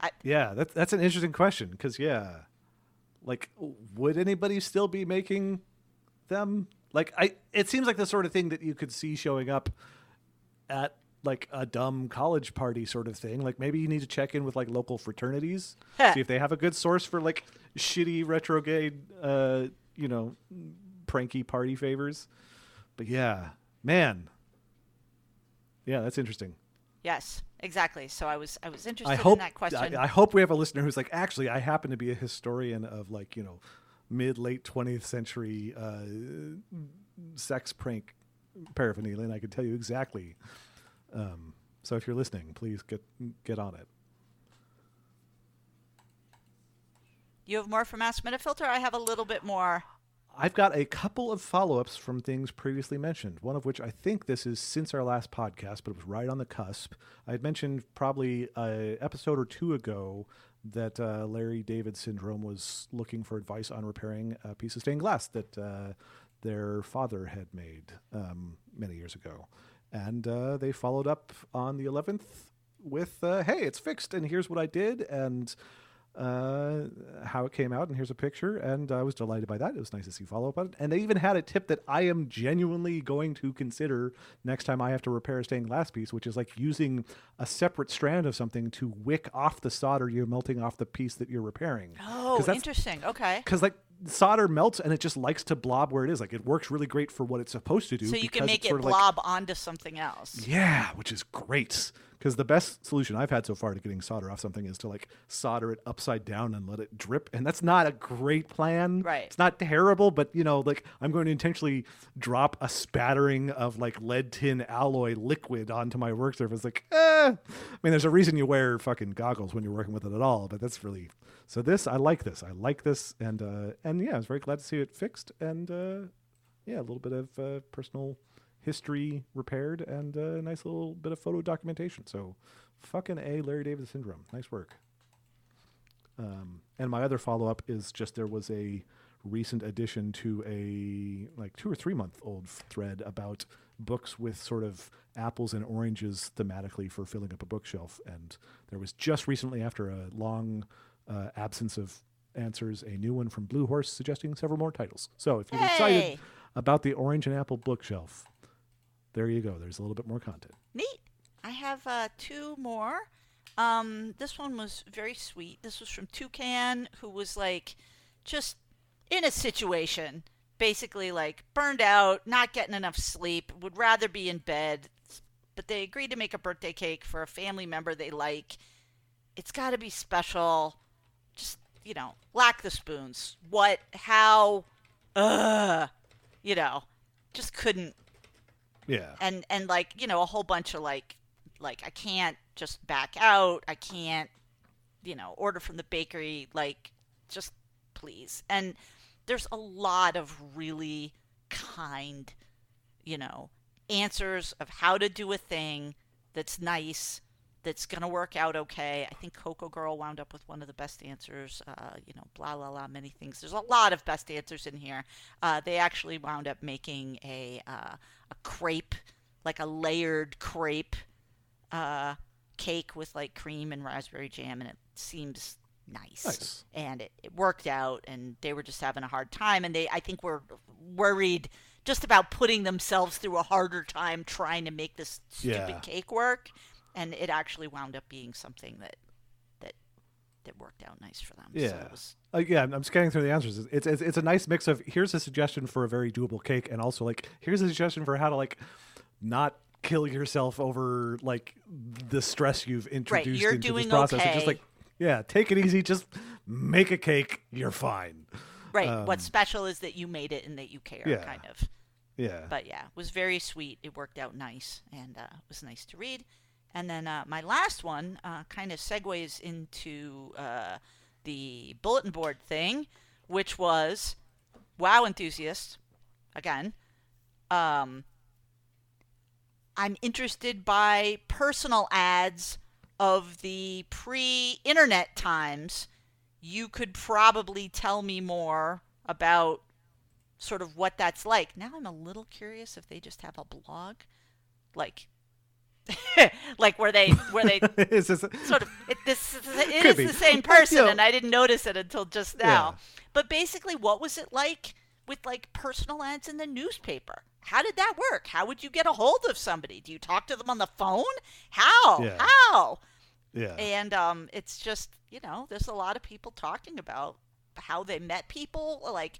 I, Yeah, that's that's an interesting question because yeah, like, would anybody still be making them? Like, I it seems like the sort of thing that you could see showing up at like a dumb college party sort of thing. Like maybe you need to check in with like local fraternities, see if they have a good source for like shitty retrograde, uh, you know, pranky party favors. But yeah, man, yeah, that's interesting. yes, exactly. So I was I was interested I hope in that question. I, I hope we have a listener who's like, actually, I happen to be a historian of like you know, mid late twentieth century uh, sex prank paraphernalia, and I can tell you exactly. Um, so if you're listening, please get get on it. You have more from Ask Metafilter. I have a little bit more. I've got a couple of follow ups from things previously mentioned, one of which I think this is since our last podcast, but it was right on the cusp. I had mentioned probably a episode or two ago that uh, Larry David Syndrome was looking for advice on repairing a piece of stained glass that uh, their father had made um, many years ago. And uh, they followed up on the 11th with, uh, hey, it's fixed, and here's what I did. And uh, how it came out, and here's a picture, and I was delighted by that. It was nice to see follow up on it, and they even had a tip that I am genuinely going to consider next time I have to repair a stained glass piece, which is like using a separate strand of something to wick off the solder you're melting off the piece that you're repairing. Oh, that's- interesting. Okay. Because like solder melts and it just likes to blob where it is. Like it works really great for what it's supposed to do. So you can make it of like- blob onto something else. yeah, which is great. Because the best solution I've had so far to getting solder off something is to like solder it upside down and let it drip. And that's not a great plan. Right. It's not terrible, but you know, like I'm going to intentionally drop a spattering of like lead tin alloy liquid onto my work surface. Like, eh. I mean, there's a reason you wear fucking goggles when you're working with it at all, but that's really so this I like this. I like this and uh and yeah, I was very glad to see it fixed and uh yeah, a little bit of uh, personal history repaired and a nice little bit of photo documentation. So, fucking a Larry David syndrome. Nice work. Um, and my other follow up is just there was a recent addition to a like two or three month old thread about books with sort of apples and oranges thematically for filling up a bookshelf. And there was just recently, after a long uh, absence of answers, a new one from Blue Horse suggesting several more titles. So if you're excited about the orange and apple bookshelf, there you go. There's a little bit more content. Neat. I have uh, two more. Um, this one was very sweet. This was from Toucan, who was like, just in a situation, basically like burned out, not getting enough sleep, would rather be in bed, but they agreed to make a birthday cake for a family member they like. It's got to be special. Just, you know, lack the spoons. What, how, uh, you know, just couldn't Yeah. and and like you know a whole bunch of like like I can't just back out. I can't you know order from the bakery. Like just please. And there's a lot of really kind, you know, answers of how to do a thing that's nice. That's gonna work out okay. I think Coco Girl wound up with one of the best answers. Uh, you know, blah blah blah, many things. There's a lot of best answers in here. Uh, they actually wound up making a uh, crepe, like a layered crepe uh, cake with like cream and raspberry jam, and it seems nice. Nice. And it, it worked out, and they were just having a hard time, and they I think were worried just about putting themselves through a harder time trying to make this stupid Yeah. cake work, and it actually wound up being something that that that worked out nice for them. So Yeah. it was, Uh, yeah, I'm scanning through the answers. It's, it's it's a nice mix of here's a suggestion for a very doable cake, and also like here's a suggestion for how to like not kill yourself over like the stress you've introduced you're into doing this process. And just like yeah, take it easy. Just make a cake. You're fine. right. What's special is that you made it and that you care, Um, yeah. kind of. Yeah. But yeah, it was very sweet. It worked out nice and uh, it was nice to read. And then uh, my last one uh, kind of segues into uh, the bulletin board thing, which was WoW enthusiasts. again. Um, I'm interested by personal ads of the pre-internet times. You could probably tell me more about sort of what that's like. Now I'm a little curious if they just have a blog, like, like where they where they Is this- sort of it, this it is be. the same person, and I didn't notice it until just now. Yeah. But basically, what was it like with like personal ads in the newspaper? How did that work? How would you get a hold of somebody? Do you talk to them on the phone? How? Yeah. How? yeah. And um, it's just you know, there's a lot of people talking about how they met people, like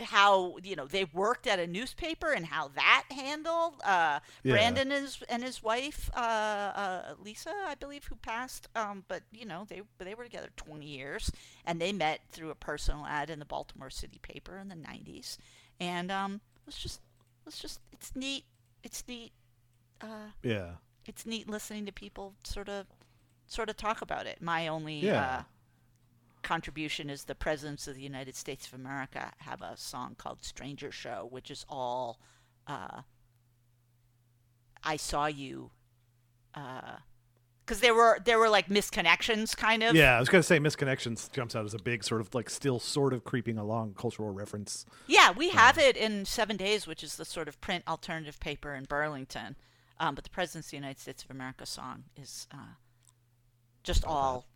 how you know they worked at a newspaper and how that handled. Uh, Yeah. Brandon and his, and his wife uh, uh, Lisa, I believe, who passed. Um, but you know they they were together 20 years, and they met through a personal ad in the Baltimore City paper in the 90s, and um, it was just it was just it's neat. It's neat. Uh, yeah. it's neat listening to people sort of sort of talk about it. My only Yeah. Uh, contribution is the presidents of the United States of America have a song called "Stranger Show," which is all uh, "I saw you." Because there were there were like misconnections, kind of. Yeah, I was gonna say misconnections jumps out as a big sort of like still sort of creeping along cultural reference. Yeah, we have it in Seven Days, which is the sort of print alternative paper in Burlington. Um, but the Presidents of the United States of America song is uh, just all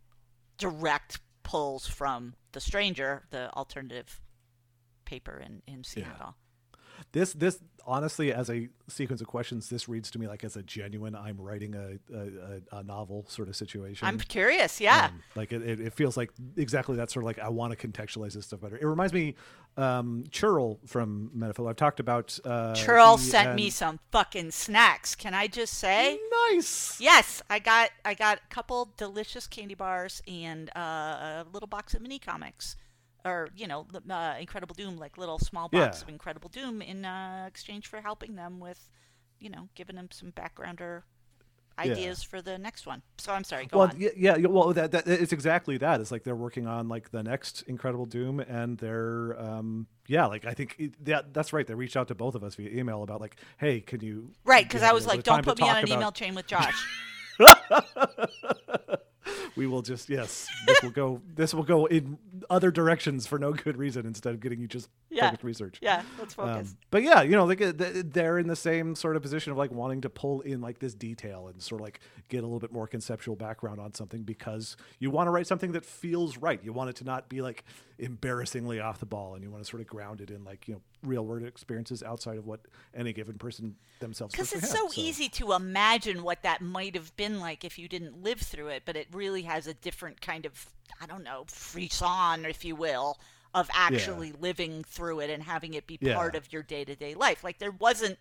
direct pulls from The Stranger, the alternative paper in, in Seattle. This this honestly, as a sequence of questions, this reads to me like as a genuine I'm writing a a, a, novel sort of situation. I'm curious, yeah. Um, like it, it, feels like exactly that sort of like I want to contextualize this stuff better. It reminds me, um, Churl from Metaphil. I've talked about. Uh, Churl sent and- me some fucking snacks. Can I just say? Nice. Yes, I got I got a couple delicious candy bars and uh, a little box of mini comics, or you know, uh, Incredible Doom, like little small box Yeah. of Incredible Doom in uh, exchange for helping them with, you know, giving them some backgrounder ideas for the next one. So I'm sorry, go well, on. yeah, yeah, yeah, well, that, that it's exactly that. It's like they're working on like the next Incredible Doom, and they're, um, yeah, like I think it, that that's right. They reached out to both of us via email about like, hey, can you? Right, because I was like, don't put me on an about- email chain with Josh. We will just yes, this will go. This will go in other directions for no good reason instead of getting you just Yeah. focused research. yeah, let's focus. Um, but yeah, you know, like uh, they're in the same sort of position of like wanting to pull in like this detail and sort of like get a little bit more conceptual background on something because you want to write something that feels right. You want it to not be like embarrassingly off the ball, and you want to sort of ground it in like you know real world experiences outside of what any given person themselves. Because it's had. so, easy to imagine what that might have been like if you didn't live through it, but it really has a different kind of, I don't know, frisson, if you will, of actually living through it and having it be Yeah. part of your day to day life. Like there wasn't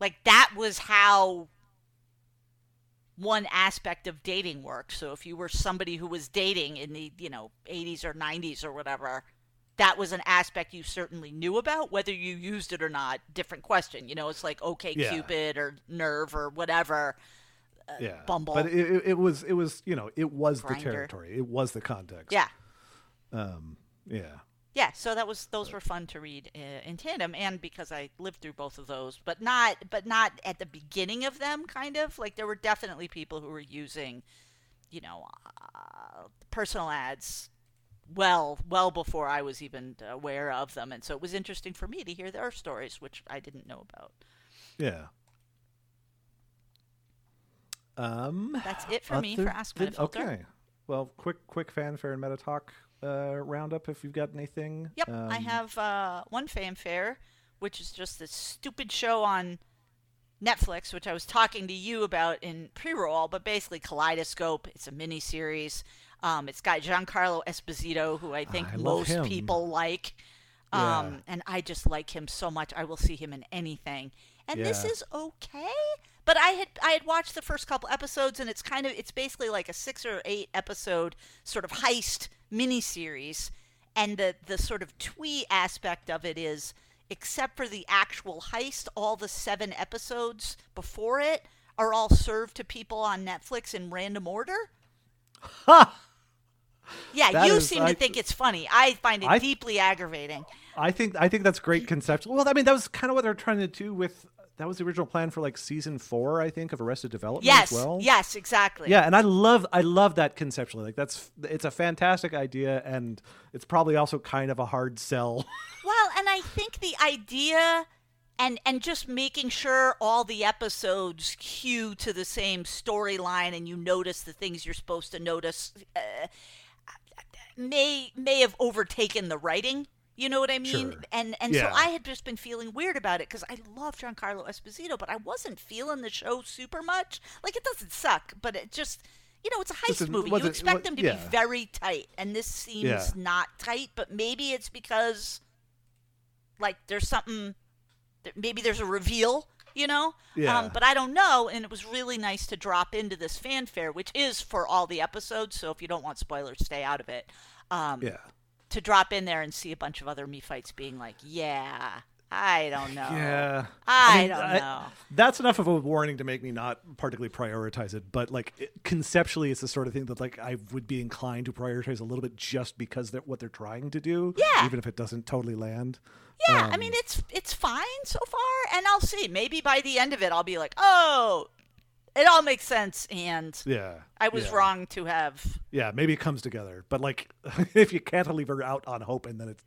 like that was how one aspect of dating worked. So if you were somebody who was dating in the, you know, 80s or 90s or whatever, that was an aspect you certainly knew about whether you used it or not different question you know it's like okay Yeah. cupid or nerve or whatever yeah, Uh, Bumble. But it, it, it was it was you know it was Grindr. the territory. It was the context. yeah Um. Yeah. Yeah so that was those were fun to read uh, in tandem and because i lived through both of those but not but not at the beginning of them kind of like there were definitely people who were using you know uh, personal ads well well before i was even aware of them and so it was interesting for me to hear their stories which i didn't know about Yeah. Um. that's it for me for ask Metafilter. Okay. Well, quick quick fanfare and meta talk uh, roundup. If you've got anything. Yep, I Um, have uh, one fanfare, which is just this stupid show on Netflix, which I was talking to you about in pre-roll, but basically Kaleidoscope. It's a mini series. Um, it's got Giancarlo Esposito, who I think I most him. people like. Yeah. Um, and I just like him so much. I will see him in anything. And this is okay. But I had I had watched the first couple episodes, and it's kind of it's basically like a six or eight episode sort of heist miniseries. And the the sort of twee aspect of it is, except for the actual heist, all the seven episodes before it are all served to people on Netflix in random order. Ha! Yeah, That you is- seem I- to think it's funny. I find it I- deeply aggravating. I think I think that's great conceptual. Well, I mean, that was kind of what they're trying to do with. That was the original plan for like season four, I think, of Arrested Development Yes, as well. yes, exactly. Yeah, and I love I love that conceptually. Like that's it's a fantastic idea, and it's probably also kind of a hard sell. Well, and I think the idea and and just making sure all the episodes cue to the same storyline and you notice the things you're supposed to notice uh, may may have overtaken the writing. You know what I mean? Sure. And and Yeah. so I had just been feeling weird about it because I love Giancarlo Esposito, but I wasn't feeling the show super much. Like it doesn't suck, but it just you know it's a heist Listen, movie. You expect them to yeah. be very tight, and this seems Yeah. not tight. But maybe it's because like there's something maybe there's a reveal you know Yeah. um, but i don't know and it was really nice to drop into this fanfare which is for all the episodes so if you don't want spoilers stay out of it um, yeah, to drop in there and see a bunch of other MeFites being like yeah i don't know yeah. I mean, don't know. That's enough of a warning to make me not particularly prioritize it. But like it, conceptually, it's the sort of thing that like I would be inclined to prioritize a little bit just because they're what they're trying to do. Yeah. even if it doesn't totally land. yeah i Um, mean it's it's fine so far and i'll see maybe by the end of it i'll be like oh it all makes sense and Yeah, i was yeah. wrong to have Yeah, maybe it comes together. But like, if you can't leave her out on hope and then it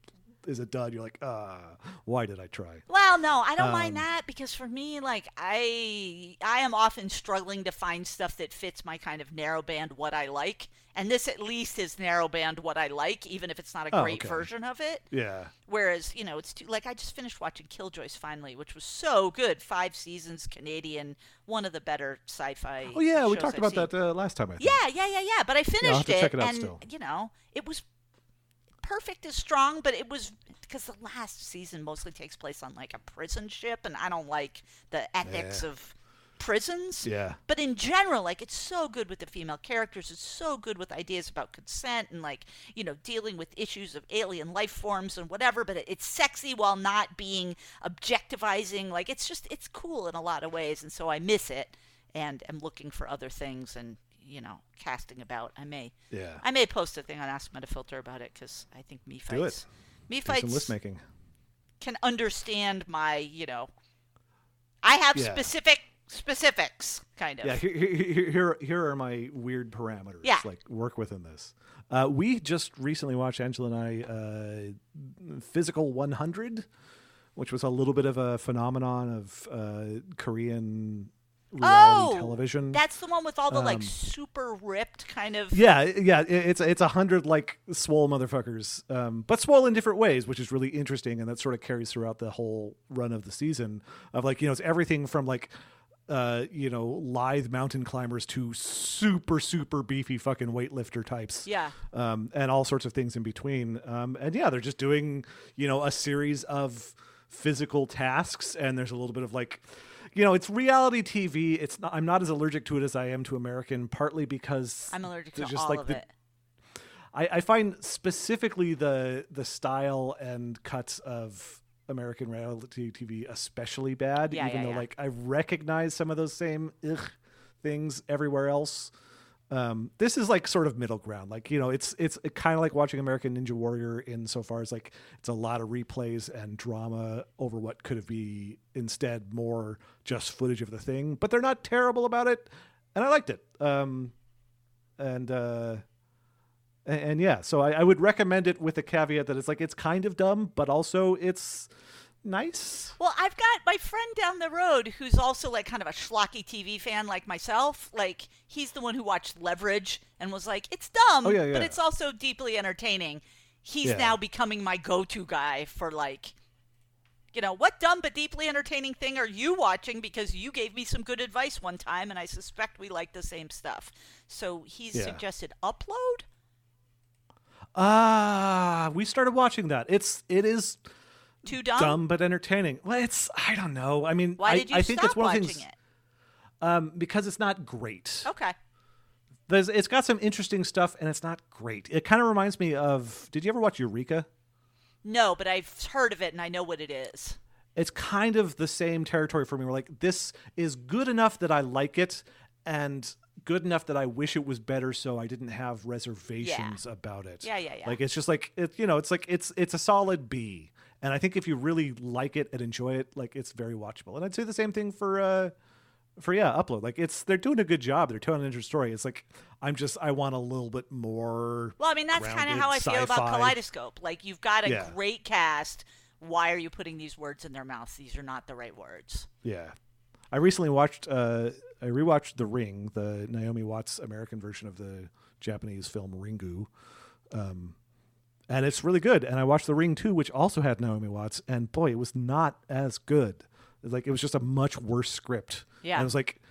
is a dud, you're like, ah, why did I try? Well, no, I don't Um, mind that because for me, like I, I am often struggling to find stuff that fits my kind of narrow band what I like, and this at least is narrow band what I like, even if it's not a Oh, great okay. version of it. Yeah, Whereas, you know, it's too like I just finished watching Killjoys finally, which was so good, five seasons, Canadian, one of the better sci-fi. Oh yeah, we talked I've about seen. that uh, last time. I think. Yeah, yeah, yeah, yeah. But I finished I have to it, check it out and still. you know, it was perfect is strong, but it was because the last season mostly takes place on like a prison ship, and I don't like the ethics Yeah. of prisons. Yeah. But in general, like it's so good with the female characters. It's so good with ideas about consent and like you know dealing with issues of alien life forms and whatever. But it- it's sexy while not being objectivizing. Like it's just it's cool in a lot of ways, and so I miss it and am looking for other things and you know casting about. I may Yeah. I may post a thing on Ask Metafilter about it because I think me Do it. fights me Do some fights list making. can understand my you know I have Yeah. specific specifics kind of Yeah, here, here, here, here are my weird parameters. Yeah. Like, work within this. Uh, we just recently watched, Angela and I, uh, Physical 100, which was a little bit of a phenomenon of uh, Korean reality oh television. that's the one with all the like Um, super ripped kind of yeah, yeah, it- it's it's a hundred like swole motherfuckers, um, but swole in different ways, which is really interesting, and that sort of carries throughout the whole run of the season. Of like you know, it's everything from like uh, you know, lithe mountain climbers to super, super beefy fucking weightlifter types. Yeah. Um, and all sorts of things in between. Um, and yeah, they're just doing, you know, a series of physical tasks. And there's a little bit of like, you know, it's reality TV. It's not, I'm not as allergic to it as I am to American, partly because I'm allergic to just all like of the, it. I, I find specifically the the style and cuts of American reality TV especially bad. Yeah, even yeah, though yeah. like I recognize some of those same ugh things everywhere else. Um, this is like sort of middle ground. Like you know, it's it's kind of like watching American Ninja Warrior insofar as like it's a lot of replays and drama over what could have be instead more just footage of the thing. But they're not terrible about it, and I liked it. Um, and uh, and, and yeah, so I, I would recommend it with a caveat that it's like it's kind of dumb, but also it's nice. Well, I've got my friend down the road who's also like kind of a schlocky TV fan like myself. Like he's the one who watched Leverage and was like, "It's dumb, Oh, yeah, but it's also deeply entertaining." He's Yeah. now becoming my go-to guy for like you know, what dumb but deeply entertaining thing are you watching because you gave me some good advice one time and I suspect we like the same stuff. So he's Yeah. suggested Upload? Ah, we started watching that. It's it is Too dumb? dumb but entertaining. Well, it's I don't know. I mean, Why I, did you I think stop it's one watching things it? um, because it's not great. Okay. There's, it's got some interesting stuff, and it's not great. It kind of reminds me of. Did you ever watch Eureka? No, but I've heard of it and I know what it is. it's kind of the same territory for me. We're like, this is good enough that I like it, and good enough that I wish it was better, so I didn't have reservations about it. Yeah, yeah, yeah. Like it's just like it, you know, it's like it's it's a solid B, and I think if you really like it and enjoy it, like it's very watchable. And I'd say the same thing for. uh for yeah, upload like it's they're doing a good job. They're telling an interesting story. It's like I'm just I want a little bit more. Well, I mean, that's kind of how I feel about. Kaleidoscope. Like, you've got a Yeah. great cast. Why are you putting these words in their mouths? These are not the right words. Yeah. I recently watched uh I rewatched The Ring, the Naomi Watts American version of the Japanese film Ringu. Um and it's really good. And I watched The Ring 2, which also had Naomi Watts, and boy, it was not as good. Like it was just a much worse script. Yeah. And it was like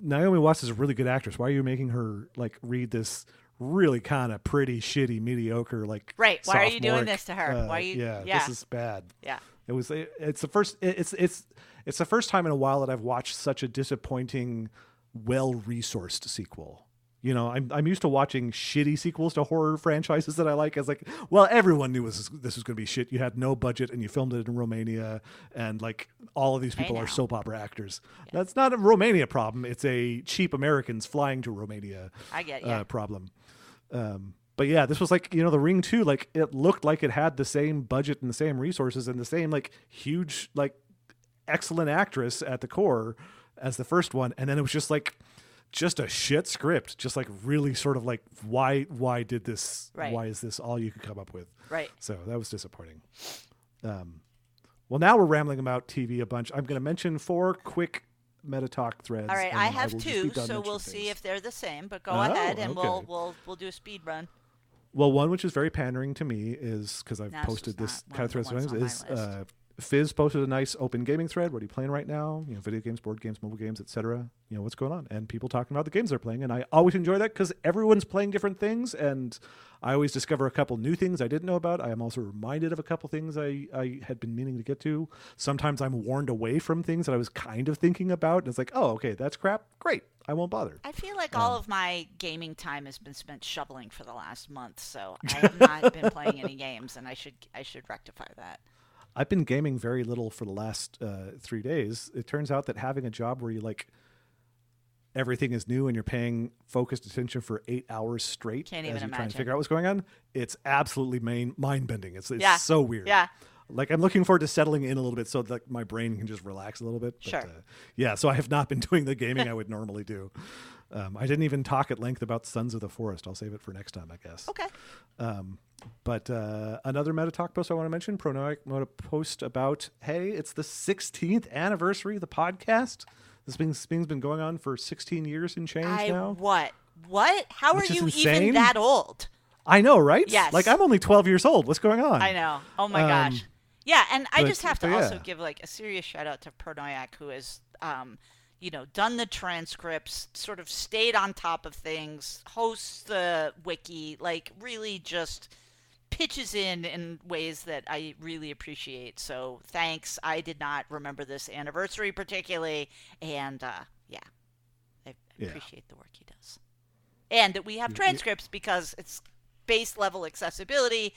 Naomi Watts is a really good actress. Why are you making her like read this really kind of pretty shitty mediocre like Right. Why are you doing this to her? uh, Why are you- yeah, yeah. this is bad Yeah. it was it- it's the first it- it's it's it's the first time in a while that I've watched such a disappointing well resourced sequel. You know, I'm I'm used to watching shitty sequels to horror franchises that I like. As like, well, everyone knew this was, this was going to be shit. You had no budget and you filmed it in Romania, and like all of these people are soap opera actors. That's not a Romania problem. It's a cheap Americans flying to Romania I get you. uh, problem. Um, but yeah, this was like you know the Ring Two. Like it looked like it had the same budget and the same resources and the same like huge like excellent actress at the core as the first one, and then it was just like just a shit script. Just like really sort of like why why did this? Right. Why is this all you could come up with? right. So that was disappointing. Um, well, now we're rambling about TV a bunch. I'm going to mention four quick meta talk threads. All right. I have be two, so we'll see things. if they're the same. But go Oh, ahead, and we'll we'll we'll do a speed run. Well, one which is very pandering to me is because I've No, posted this kind of thread is uh, Fizz posted a nice open gaming thread. What are you playing right now? You know, video games, board games, mobile games, etc. You know what's going on, and people talking about the games they're playing. And I always enjoy that because everyone's playing different things, and I always discover a couple new things I didn't know about. I am also reminded of a couple things I I had been meaning to get to. Sometimes I'm warned away from things that I was kind of thinking about, and it's like, oh, okay, that's crap. Great, I won't bother. I feel like Um, all of my gaming time has been spent shoveling for the last month, so I have not been playing any games, and I should I should rectify that. I've been gaming very little for the last uh, three days. It turns out that having a job where you like everything is new and you're paying focused attention for eight hours straight Can't as even you try and imagine. figure out what's going on, it's absolutely main, mind bending. It's it's Yeah. so weird. Yeah. Like I'm looking forward to settling in a little bit so that my brain can just relax a little bit. But, Sure. Uh, yeah. So I have not been doing the gaming I would normally do. Um, I didn't even talk at length about Sons of the Forest. I'll save it for next time, I guess. Okay. Um, but uh, another Meta Talk post I want to mention, pronoiac wrote a post about, hey, it's the 16th anniversary of the podcast. This thing's, thing's been going on for 16 years and change I now. what what? How Which are you insane. even that old? I know, right? Yes. Like I'm only 12 years old. What's going on? I know. Oh my Um, gosh. Yeah, and I but- just have to but also give like a serious shout out to pronoiac, who is, um, you know, done the transcripts, sort of stayed on top of things, hosts the wiki, like really just pitches in in ways that I really appreciate. So thanks. I did not remember this anniversary particularly, and uh, yeah, I Yeah. appreciate the work he does, and that we have transcripts because it's base level accessibility,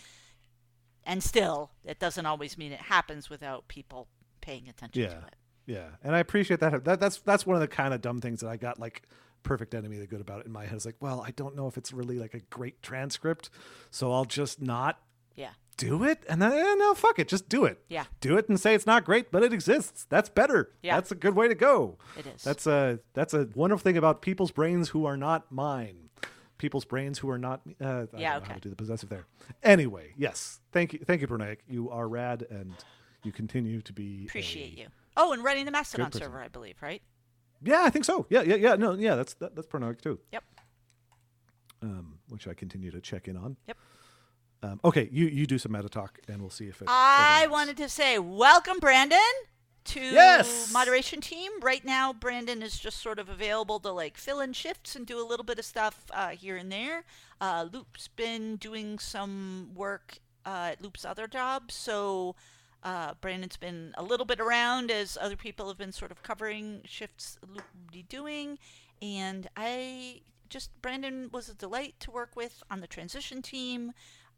and still it doesn't always mean it happens without people paying attention Yeah. to it. Yeah, and I appreciate that. that. That's that's one of the kind of dumb things that I got like perfect enemy the good about it in my head. is like, well, I don't know if it's really like a great transcript, so I'll just not Yeah, do it. And then eh, no, fuck it, just do it. Yeah. do it and say it's not great, but it exists. That's better. Yeah. that's a good way to go. It is. That's a that's a wonderful thing about people's brains who are not mine. People's brains who are not. Uh, I Yeah, don't know how okay. to do the possessive there. Anyway, yes, thank you, thank you, pronoiac. You are rad, and you continue to be. appreciate you. Oh, and running the Mastodon server, I believe, right? Yeah, I think so. Yeah, yeah, yeah. No, yeah, that's that, that's pronoiac too. Yep. Um, which I continue to check in on. Yep. Um, okay, you you do some meta talk, and we'll see if it. I wanted to say welcome, Brandon, to Yes! moderation team. Right now, Brandon is just sort of available to like fill in shifts and do a little bit of stuff uh, here and there. Uh, Loop's been doing some work uh, at Loop's other job, so uh, Brandon's been a little bit around as other people have been sort of covering shifts doing. And I just Brandon was a delight to work with on the transition team.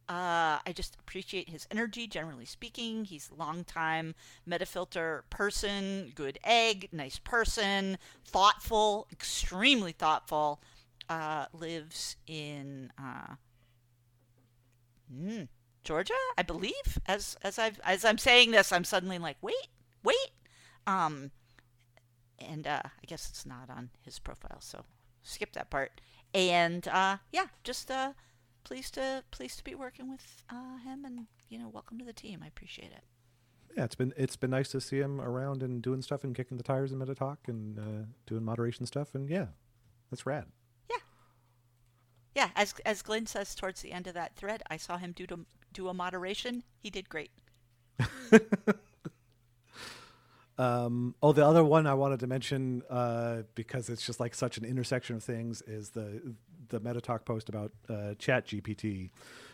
Uh, I just appreciate his energy, generally speaking. He's a long-time Metafilter person, good egg, nice person, thoughtful, extremely thoughtful. Uh, lives in uh, mm, Georgia, I believe. As as I've as I'm saying this, I'm suddenly like, wait, wait. Um, and uh, I guess it's not on his profile, so skip that part. And uh, yeah, just uh, pleased to pleased to be working with uh, him, and you know, welcome to the team. I appreciate it. Yeah, it's been it's been nice to see him around and doing stuff and kicking the tires in Meta Talk and uh, doing moderation stuff, and yeah, that's rad. Yeah, yeah. As as Glenn says towards the end of that thread, I saw him do to, do a moderation. He did great. Um, oh, the other one I wanted to mention uh, because it's just like such an intersection of things is the the Meta Talk post about uh, Chat GPT,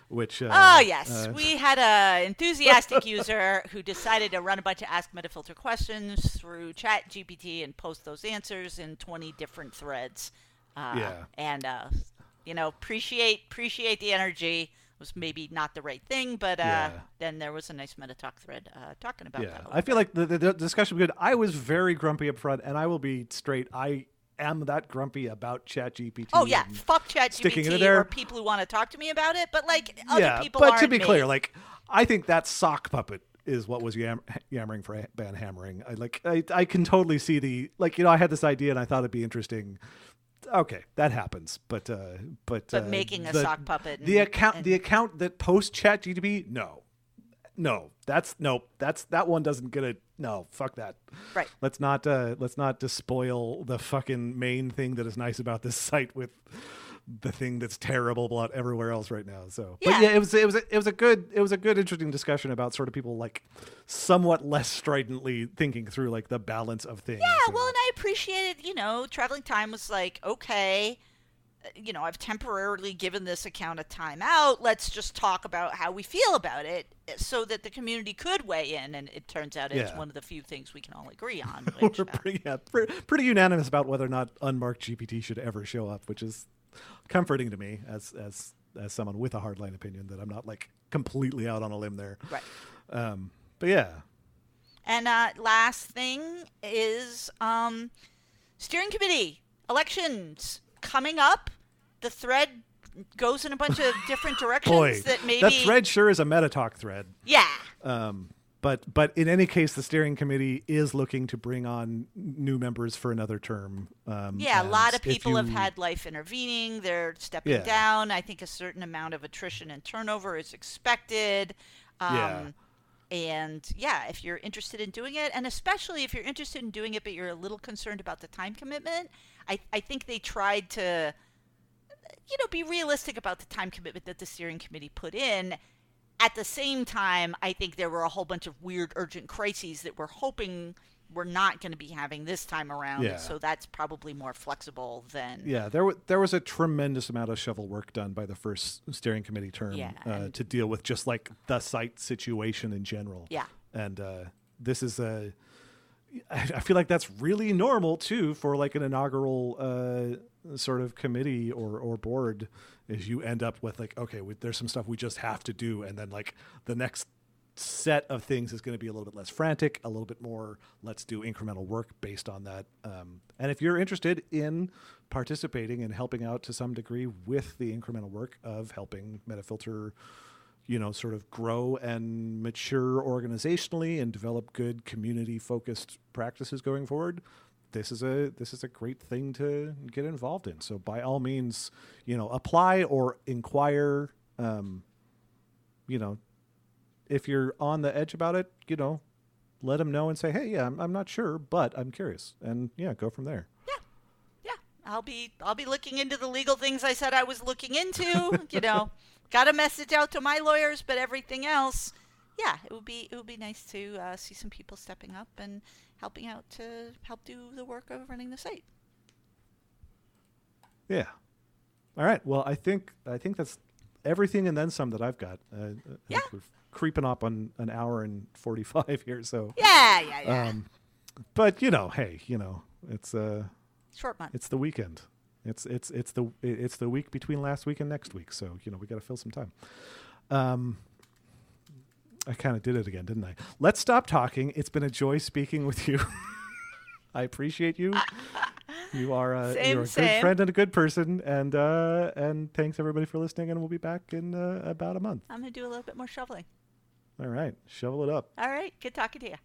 which uh, Oh yes, uh, we had a enthusiastic user who decided to run a bunch of Ask Metafilter questions through Chat GPT and post those answers in 20 different threads. Uh, Yeah. And uh, you know, appreciate appreciate the energy. Was maybe not the right thing, but uh, Yeah. then there was a nice meta talk thread uh, talking about yeah, that. I feel like the, the, discussion was good. I was very grumpy up front, and I will be straight. I am that grumpy about Chat GPT. Oh yeah, fuck Chat sticking it GPT there. or people who want to talk to me about it, but like other yeah, people but to be me. clear, like I think that sock puppet is what was yam- yammering for ban hammering. I like I, I can totally see the like you know I had this idea and I thought it'd be interesting. Okay, that happens, but uh, but But uh, making a the- sock puppet the and- account and- the account that posts Chat GTP, no, no, that's nope, that's that one doesn't get it. No, fuck that. Right. Let's not uh, let's not despoil the fucking main thing that is nice about this site with the thing that's terrible about everywhere else right now. So, Yeah. but yeah, it was it was a, it was a good it was a good interesting discussion about sort of people like somewhat less stridently thinking through like the balance of things. Yeah, and- well, and I appreciated, you know, travelingthyme was like, okay, uh, you know, I've temporarily given this account a timeout. Let's just talk about how we feel about it uh, so that the community could weigh in. And it turns out it's Yeah. one of the few things we can all agree on. Which, we're uh, pretty, yeah, pretty unanimous about whether or not unmarked GPT should ever show up, which is comforting to me as as as someone with a hardline opinion that I'm not like completely out on a limb there. right. Um, but yeah, And uh, last thing is um, steering committee elections coming up. The thread goes in a bunch of different directions boy, that maybe. that thread sure is a meta talk thread. Yeah. Um, but but in any case, the steering committee is looking to bring on new members for another term. Um, Yeah, a lot of people have had life intervening. They're stepping Yeah. down. I think a certain amount of attrition and turnover is expected. Um, Yeah. And yeah, if you're interested in doing it, and especially if you're interested in doing it, but you're a little concerned about the time commitment, I, I think they tried to, you know, be realistic about the time commitment that the steering committee put in. At the same time, I think there were a whole bunch of weird urgent crises that we're hoping we're not going to be having this time around. Yeah. So that's probably more flexible than. Yeah, there w- there was a tremendous amount of shovel work done by the first steering committee term Yeah, uh, and- to deal with just like the site situation in general. Yeah. and uh, this is a. I feel like that's really normal too for like an inaugural uh, sort of committee or or board. Is you end up with like okay, we, there's some stuff we just have to do, and then like the next set of things is going to be a little bit less frantic, a little bit more let's do incremental work based on that. Um, and if you're interested in participating and helping out to some degree with the incremental work of helping Metafilter, you know, sort of grow and mature organizationally and develop good community focused practices going forward. This is a this is a great thing to get involved in. So by all means, you know, apply or inquire. Um, you know, if you're on the edge about it, you know, let them know and say, "Hey, yeah, I'm, I'm not sure, but I'm curious," and yeah, go from there. Yeah. Yeah, I'll be I'll be looking into the legal things I said I was looking into. you know, got a message out to my lawyers, but everything else, yeah, it would be it would be nice to uh, see some people stepping up and helping out to help do the work of running the site. Yeah. All right. Well, I think I think that's everything and then some that I've got. Uh, Yeah. We're creeping up on an hour and forty five here, so. Yeah, yeah, yeah. Um, but you know, hey, you know, it's uh, Short month. it's the weekend. It's it's it's the it's the week between last week and next week, so you know we got to fill some time. Um, I kind of did it again, didn't I? Let's stop talking. It's been a joy speaking with you. I appreciate you. You are a, Same, you're a good same. friend and a good person, and uh, and thanks everybody for listening. And we'll be back in uh, about a month. I'm gonna do a little bit more shoveling. All right, shovel it up. All right, good talking to you.